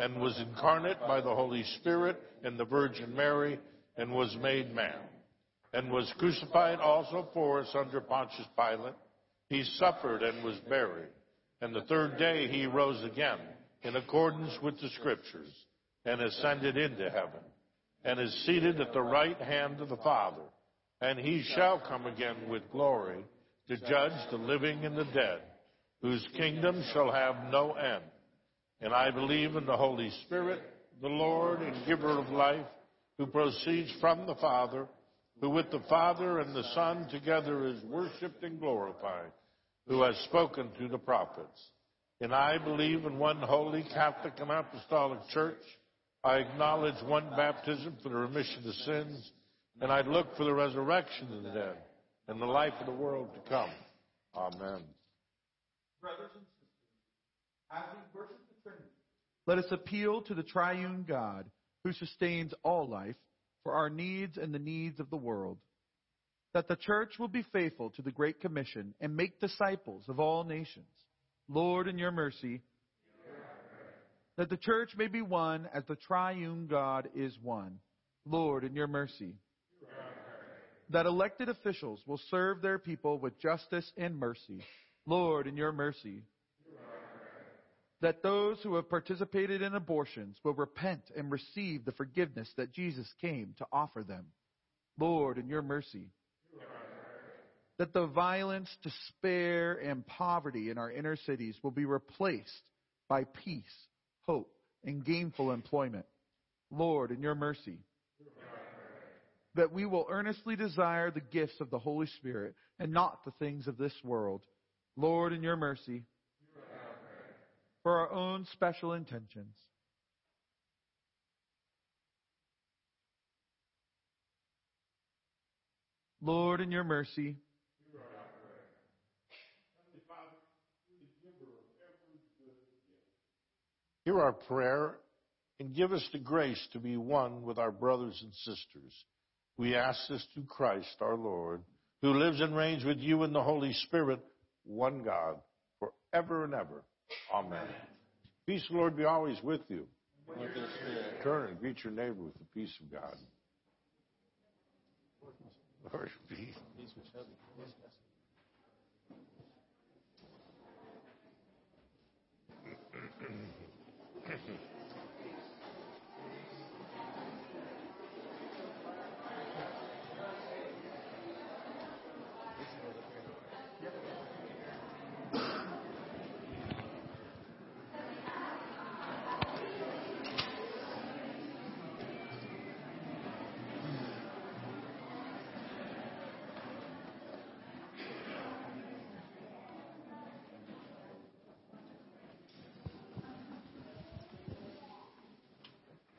and was incarnate by the Holy Spirit and the Virgin Mary, and was made man, and was crucified also for us under Pontius Pilate. He suffered and was buried, and the third day he rose again, in accordance with the Scriptures, and ascended into heaven, and is seated at the right hand of the Father. And he shall come again with glory to judge the living and the dead, whose kingdom shall have no end. And I believe in the Holy Spirit, the Lord and giver of life, who proceeds from the Father, who with the Father and the Son together is worshiped and glorified, who has spoken to the prophets. And I believe in one holy Catholic and Apostolic Church. I acknowledge one baptism for the remission of sins, and I look for the resurrection of the dead and the life of the world to come. Amen. Brothers and sisters, let us appeal to the triune God who sustains all life for our needs and the needs of the world. That the church will be faithful to the Great Commission and make disciples of all nations. Lord, in your mercy, that the church may be one as the triune God is one. Lord, in your mercy. That elected officials will serve their people with justice and mercy. Lord, in your mercy. That those who have participated in abortions will repent and receive the forgiveness that Jesus came to offer them. Lord, in your mercy. That the violence, despair, and poverty in our inner cities will be replaced by peace, hope, and gainful employment. Lord, in your mercy. That we will earnestly desire the gifts of the Holy Spirit and not the things of this world. Lord, in your mercy. For our own special intentions. Lord, in your mercy. Hear our prayer and give us the grace to be one with our brothers and sisters. We ask this through Christ our Lord, who lives and reigns with you in the Holy Spirit, one God, forever and ever. Amen. Peace, the Lord, be always with you. Turn and greet your neighbor with the peace of God. Lord, be.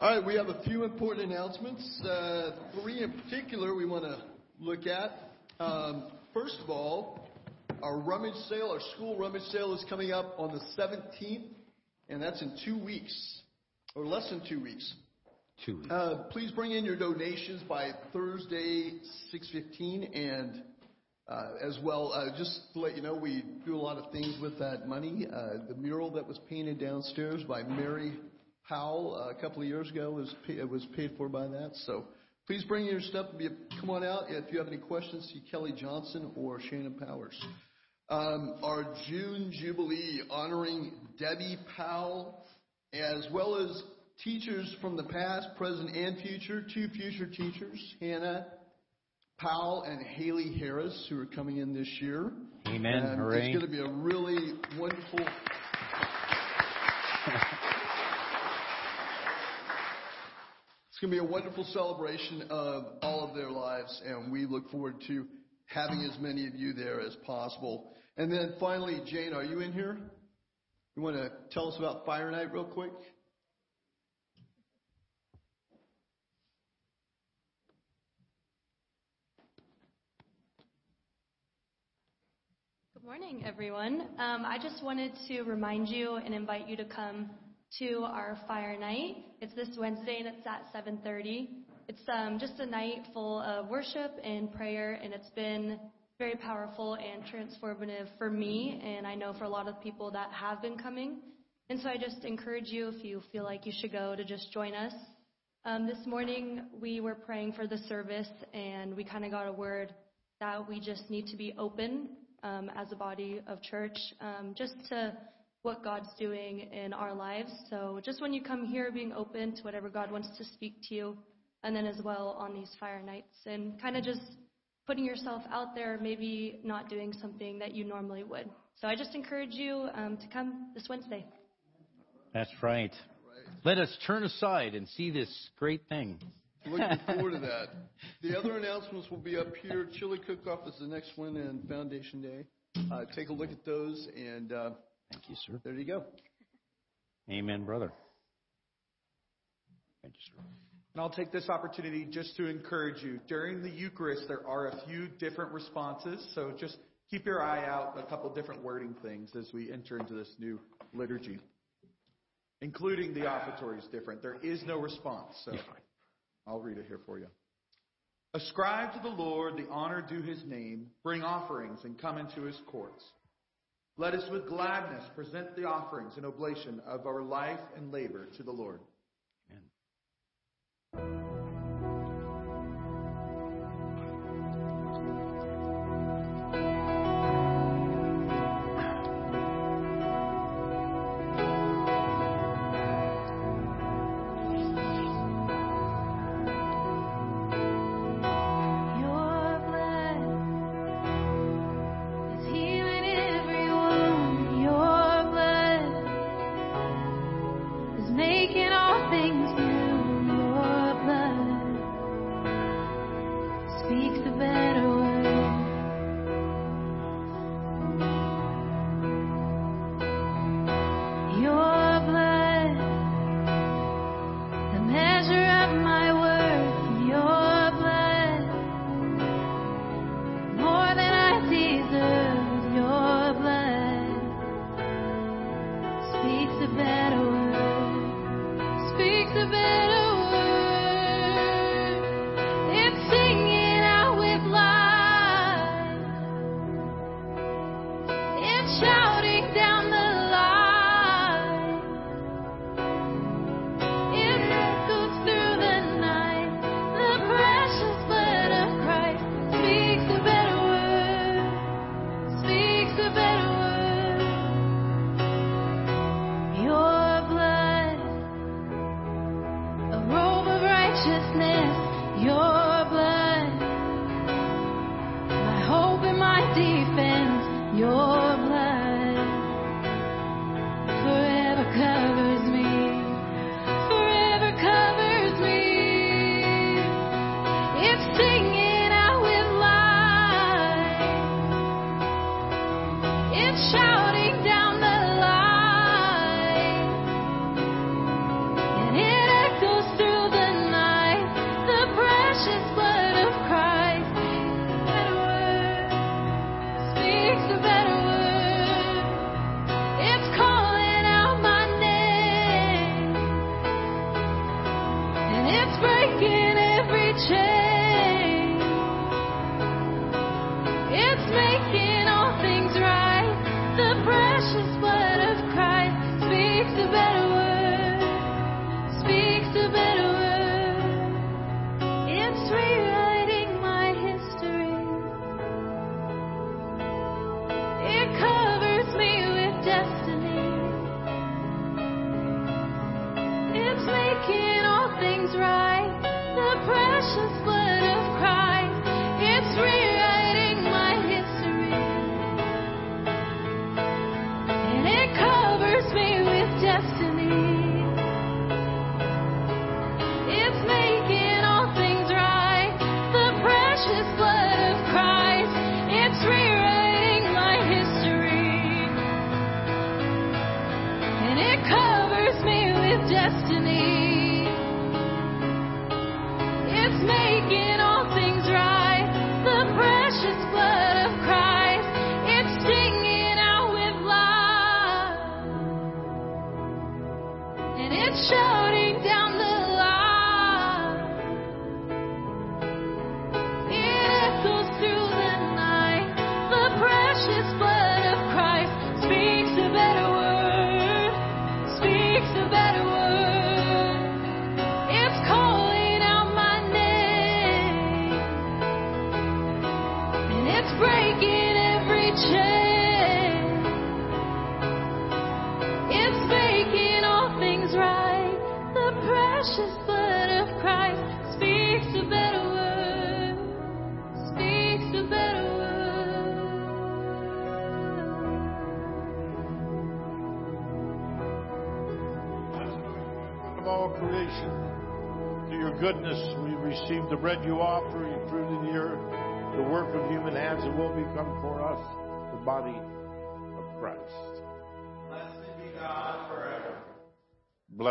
All right, we have a few important announcements. Uh, three in particular we want to look at. Um, first of all, our rummage sale, our school rummage sale is coming up on the 17th, and that's in two weeks, or less than two weeks. Two weeks. Uh, please bring in your donations by Thursday, 6:15, and uh, as well, uh, just to let you know, we do a lot of things with that money. Uh, the mural that was painted downstairs by Mary Powell uh, a couple of years ago was was paid for by that. So please bring your stuff. Be, come on out. If you have any questions, see Kelly Johnson or Shannon Powers. Um, our June Jubilee honoring Debbie Powell, as well as teachers from the past, present, and future. Two future teachers, Hannah Powell and Haley Harris, who are coming in this year. Amen. And Hooray. It's going to be a really wonderful. Going to be a wonderful celebration of all of their lives, and we look forward to having as many of you there as possible. And then finally, Jane, are you in here? You want to tell us about Fire Night real quick? Good morning, everyone. Um, I just wanted to remind you and invite you to come to our fire night. It's this Wednesday and it's at 7:30. It's um, just a night full of worship and prayer, and it's been very powerful and transformative for me, and I know for a lot of people that have been coming. And so I just encourage you, if you feel like you should go, to just join us. Um, this morning, we were praying for the service, and we kind of got a word that we just need to be open um, as a body of church, um, just to what God's doing in our lives. So just when you come here, being open to whatever God wants to speak to you, and then as well on these fire nights, and kind of just putting yourself out there, maybe not doing something that you normally would. So I just encourage you um, to come this Wednesday. That's right. Let us turn aside and see this great thing. Looking forward to that. The other announcements will be up here. Chili Cook-Off is the next one, and Foundation Day. Uh, take a look at those, and uh, Thank you, sir. there you go. Amen, brother. Thank you, sir. And I'll take this opportunity just to encourage you. During the Eucharist, there are a few different responses, so just keep your eye out, a couple different wording things as we enter into this new liturgy, including the offertory is different. There is no response, so I'll read it here for you. Ascribe to the Lord the honor due his name, bring offerings and come into his courts. Let us with gladness present the offerings and oblation of our life and labor to the Lord. Your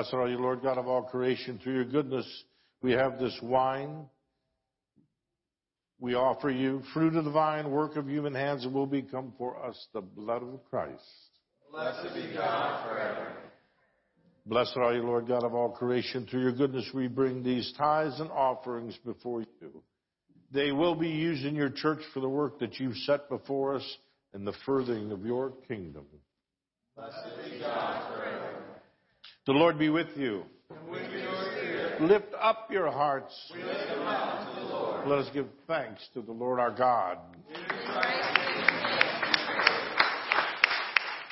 Blessed are you, Lord God of all creation. Through your goodness, we have this wine. We offer you fruit of the vine, work of human hands, and will become for us the blood of Christ. Blessed be God forever. Blessed are you, Lord God of all creation. Through your goodness, we bring these tithes and offerings before you. They will be used in your church for the work that you've set before us and the furthering of your kingdom. Blessed be God forever. The Lord be with you. And with your spirit, Lift up your hearts. we lift them up to the Lord. Let us give thanks to the Lord our God.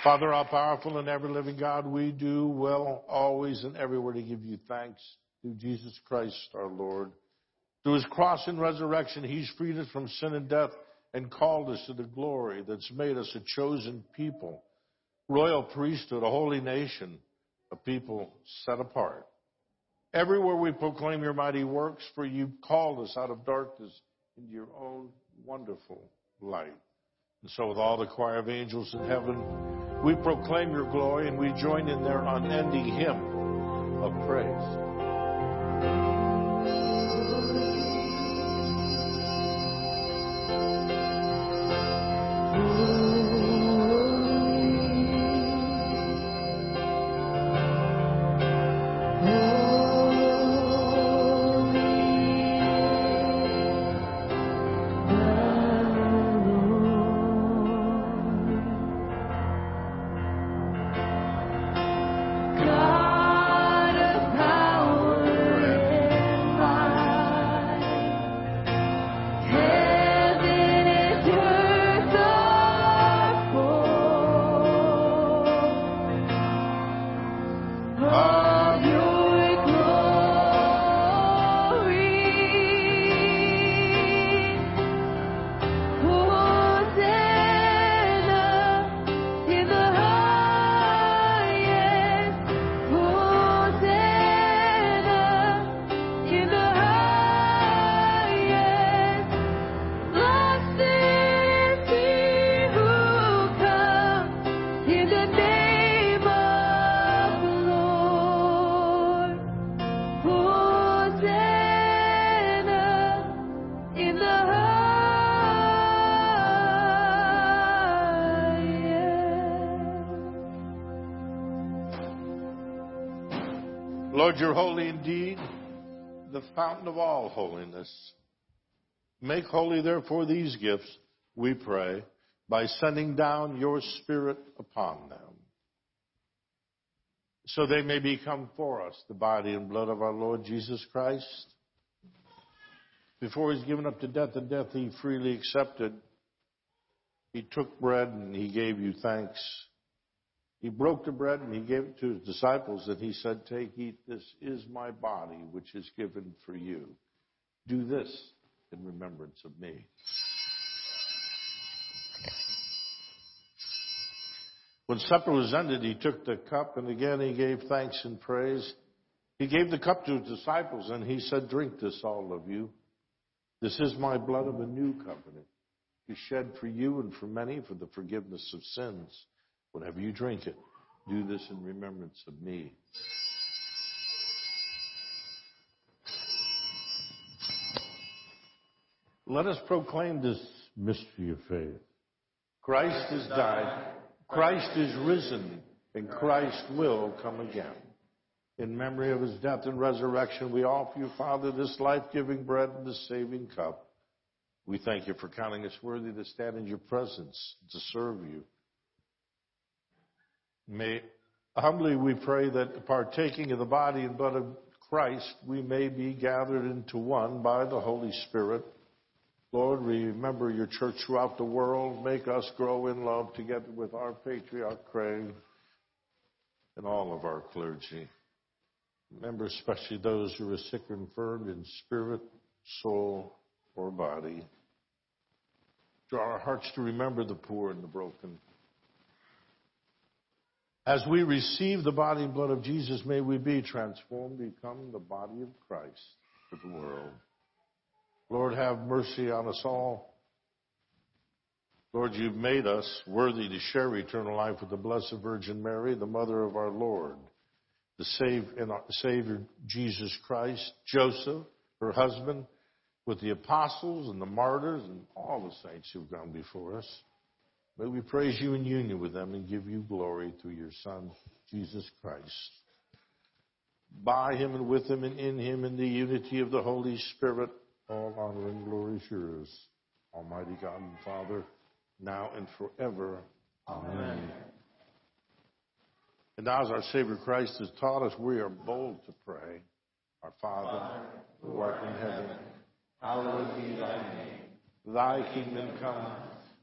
Father, our powerful and ever living God, we do well always and everywhere to give you thanks through Jesus Christ our Lord. Through his cross and resurrection, he's freed us from sin and death and called us to the glory that's made us a chosen people, royal priesthood, a holy nation, a people set apart. Everywhere we proclaim your mighty works, for you called us out of darkness into your own wonderful light. And so, with all the choir of angels in heaven, we proclaim your glory and we join in their unending hymn of praise. You're holy indeed, the fountain of all holiness. Make holy, therefore, these gifts, we pray, by sending down your Spirit upon them, so they may become for us the body and blood of our Lord Jesus Christ. Before he's given up to death and death he freely accepted, he took bread and he gave you thanks. He broke the bread and he gave it to his disciples and he said, Take, eat, this is my body which is given for you. Do this in remembrance of me. When supper was ended, he took the cup and again he gave thanks and praise. He gave the cup to his disciples and he said, Drink this, all of you. This is my blood of a new covenant, to shed for you and for many for the forgiveness of sins. Whenever you drink it, do this in remembrance of me. Let us proclaim this mystery of faith. Christ has died, Christ is risen, and Christ will come again. In memory of his death and resurrection, we offer you, Father, this life giving bread and this saving cup. We thank you for counting us worthy to stand in your presence, to serve you. May, humbly we pray that partaking of the body and blood of Christ, we may be gathered into one by the Holy Spirit. Lord, remember your church throughout the world. Make us grow in love together with our patriarch Craig and all of our clergy. Remember especially those who are sick or infirmed in spirit, soul, or body. Draw our hearts to remember the poor and the broken. As we receive the body and blood of Jesus, may we be transformed, become the body of Christ for the world. Lord, have mercy on us all. Lord, you've made us worthy to share eternal life with the Blessed Virgin Mary, the mother of our Lord, the Savior Jesus Christ, Joseph, her husband, with the apostles and the martyrs and all the saints who've gone before us. May we praise you in union with them and give you glory through your Son, Jesus Christ. By him and with him and in him in the unity of the Holy Spirit, all honor and glory is yours. Almighty God and Father, now and forever. Amen. And now as our Savior Christ has taught us, we are bold to pray. Our Father, who art in heaven, hallowed be thy name. Thy kingdom come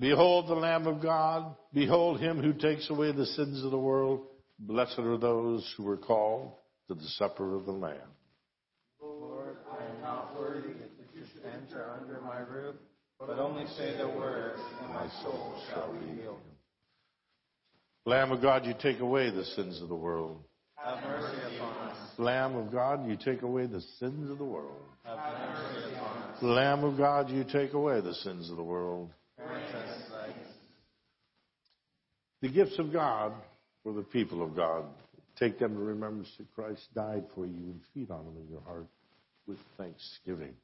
Behold the Lamb of God. Behold him who takes away the sins of the world. Blessed are those who are called to the supper of the Lamb. Lord, I am not worthy that you should enter under my roof, but only say the word, and my soul shall be healed. Lamb of God, you take away the sins of the world. Have mercy upon us. Lamb of God, you take away the sins of the world. Have mercy upon us. Lamb of God, you take away the sins of the world. The gifts of God for the people of God. Take them to remembrance that Christ died for you and feed on them in your heart with thanksgiving.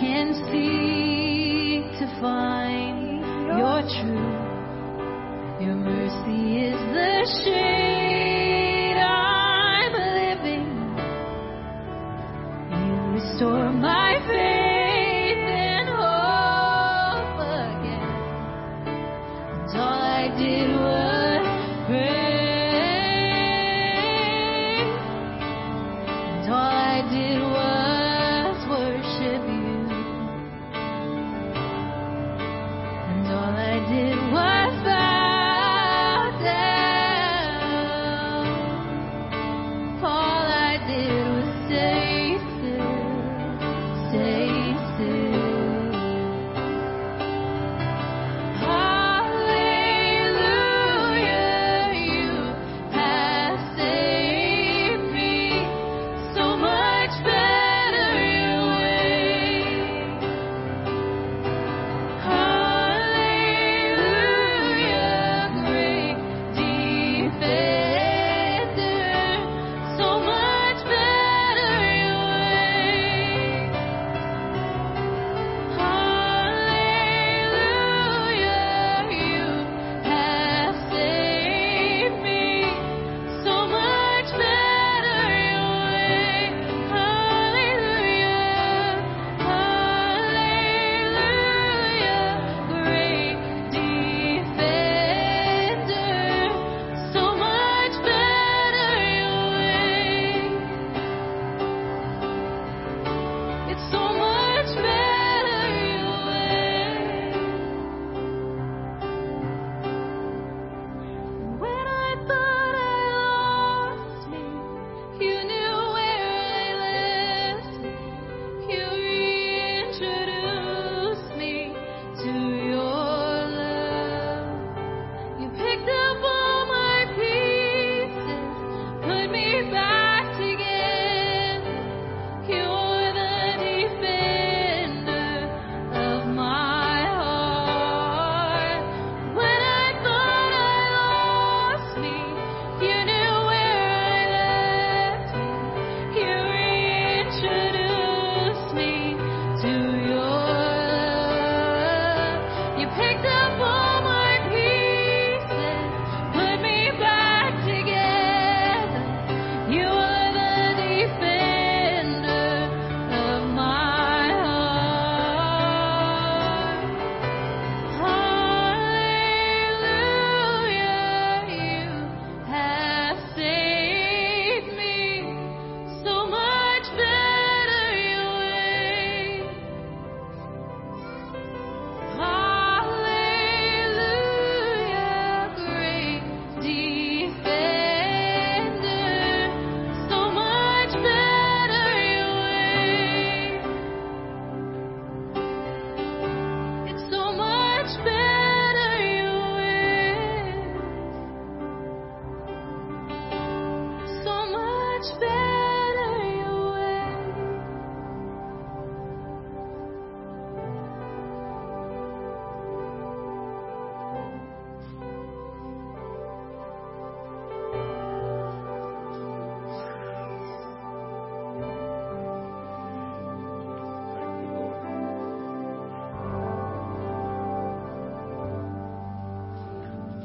can seek to find your truth. Your mercy is the shade.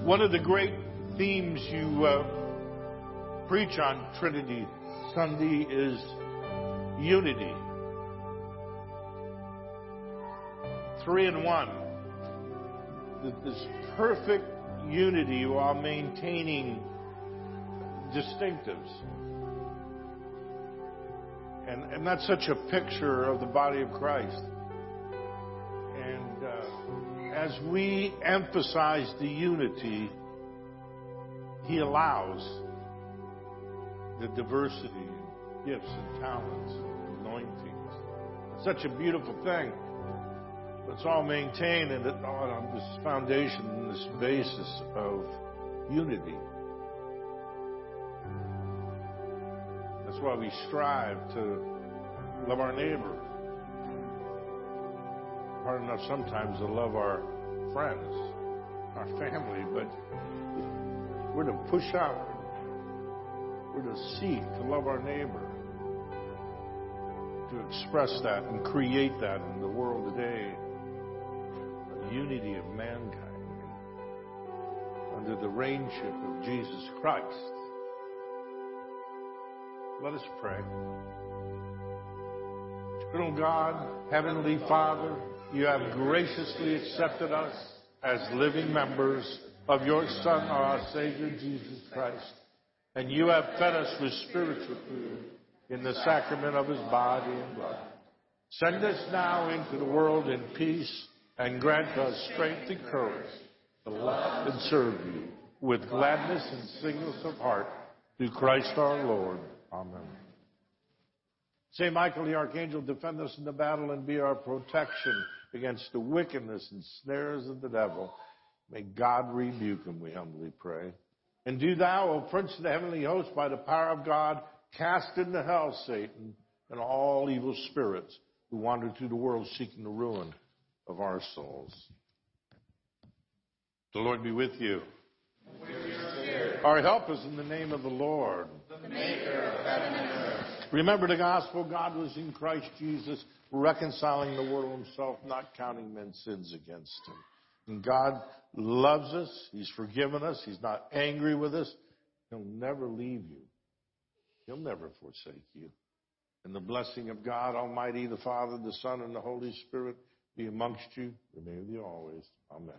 One of the great themes you uh, preach on Trinity Sunday is unity. Three in one. This perfect unity while maintaining distinctives. And, and that's such a picture of the body of Christ. As we emphasize the unity, He allows the diversity gifts and talents and anointings. It's such a beautiful thing. It's all maintained it- on this foundation, this basis of unity. That's why we strive to love our neighbor. Hard enough sometimes to love our friends, our family, but we're to push out. We're to seek to love our neighbor, to express that and create that in the world today. The unity of mankind. under the reignship of Jesus Christ. Let us pray. Eternal God, Heavenly Father, you have graciously accepted us as living members of your Son, our Savior, Jesus Christ. And you have fed us with spiritual food in the sacrament of his body and blood. Send us now into the world in peace and grant us strength and courage to love and serve you with gladness and singleness of heart through Christ our Lord. Amen. Saint Michael the Archangel, defend us in the battle and be our protection against the wickedness and snares of the devil. May God rebuke him, we humbly pray. And do thou, O Prince of the heavenly host, by the power of God, cast into hell Satan and all evil spirits who wander through the world seeking the ruin of our souls. The Lord be with you. With our help is in the name of the Lord. The maker of heaven and earth. Remember the gospel. God was in Christ Jesus, reconciling the world himself, not counting men's sins against him. And God loves us. He's forgiven us. He's not angry with us. He'll never leave you. He'll never forsake you. And the blessing of God Almighty, the Father, the Son, and the Holy Spirit be amongst you, remain with you always. Amen.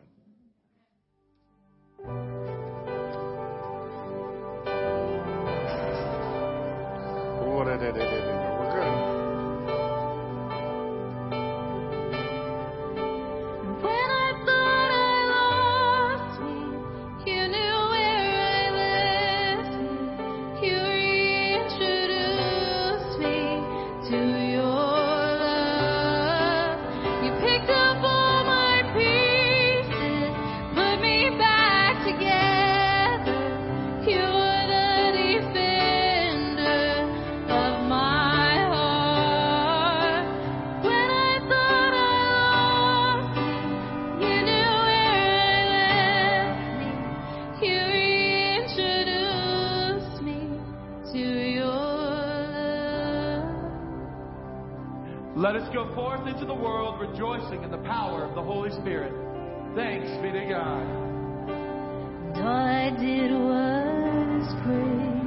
Go forth into the world rejoicing in the power of the Holy Spirit. Thanks be to God. All I did was praise.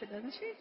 It's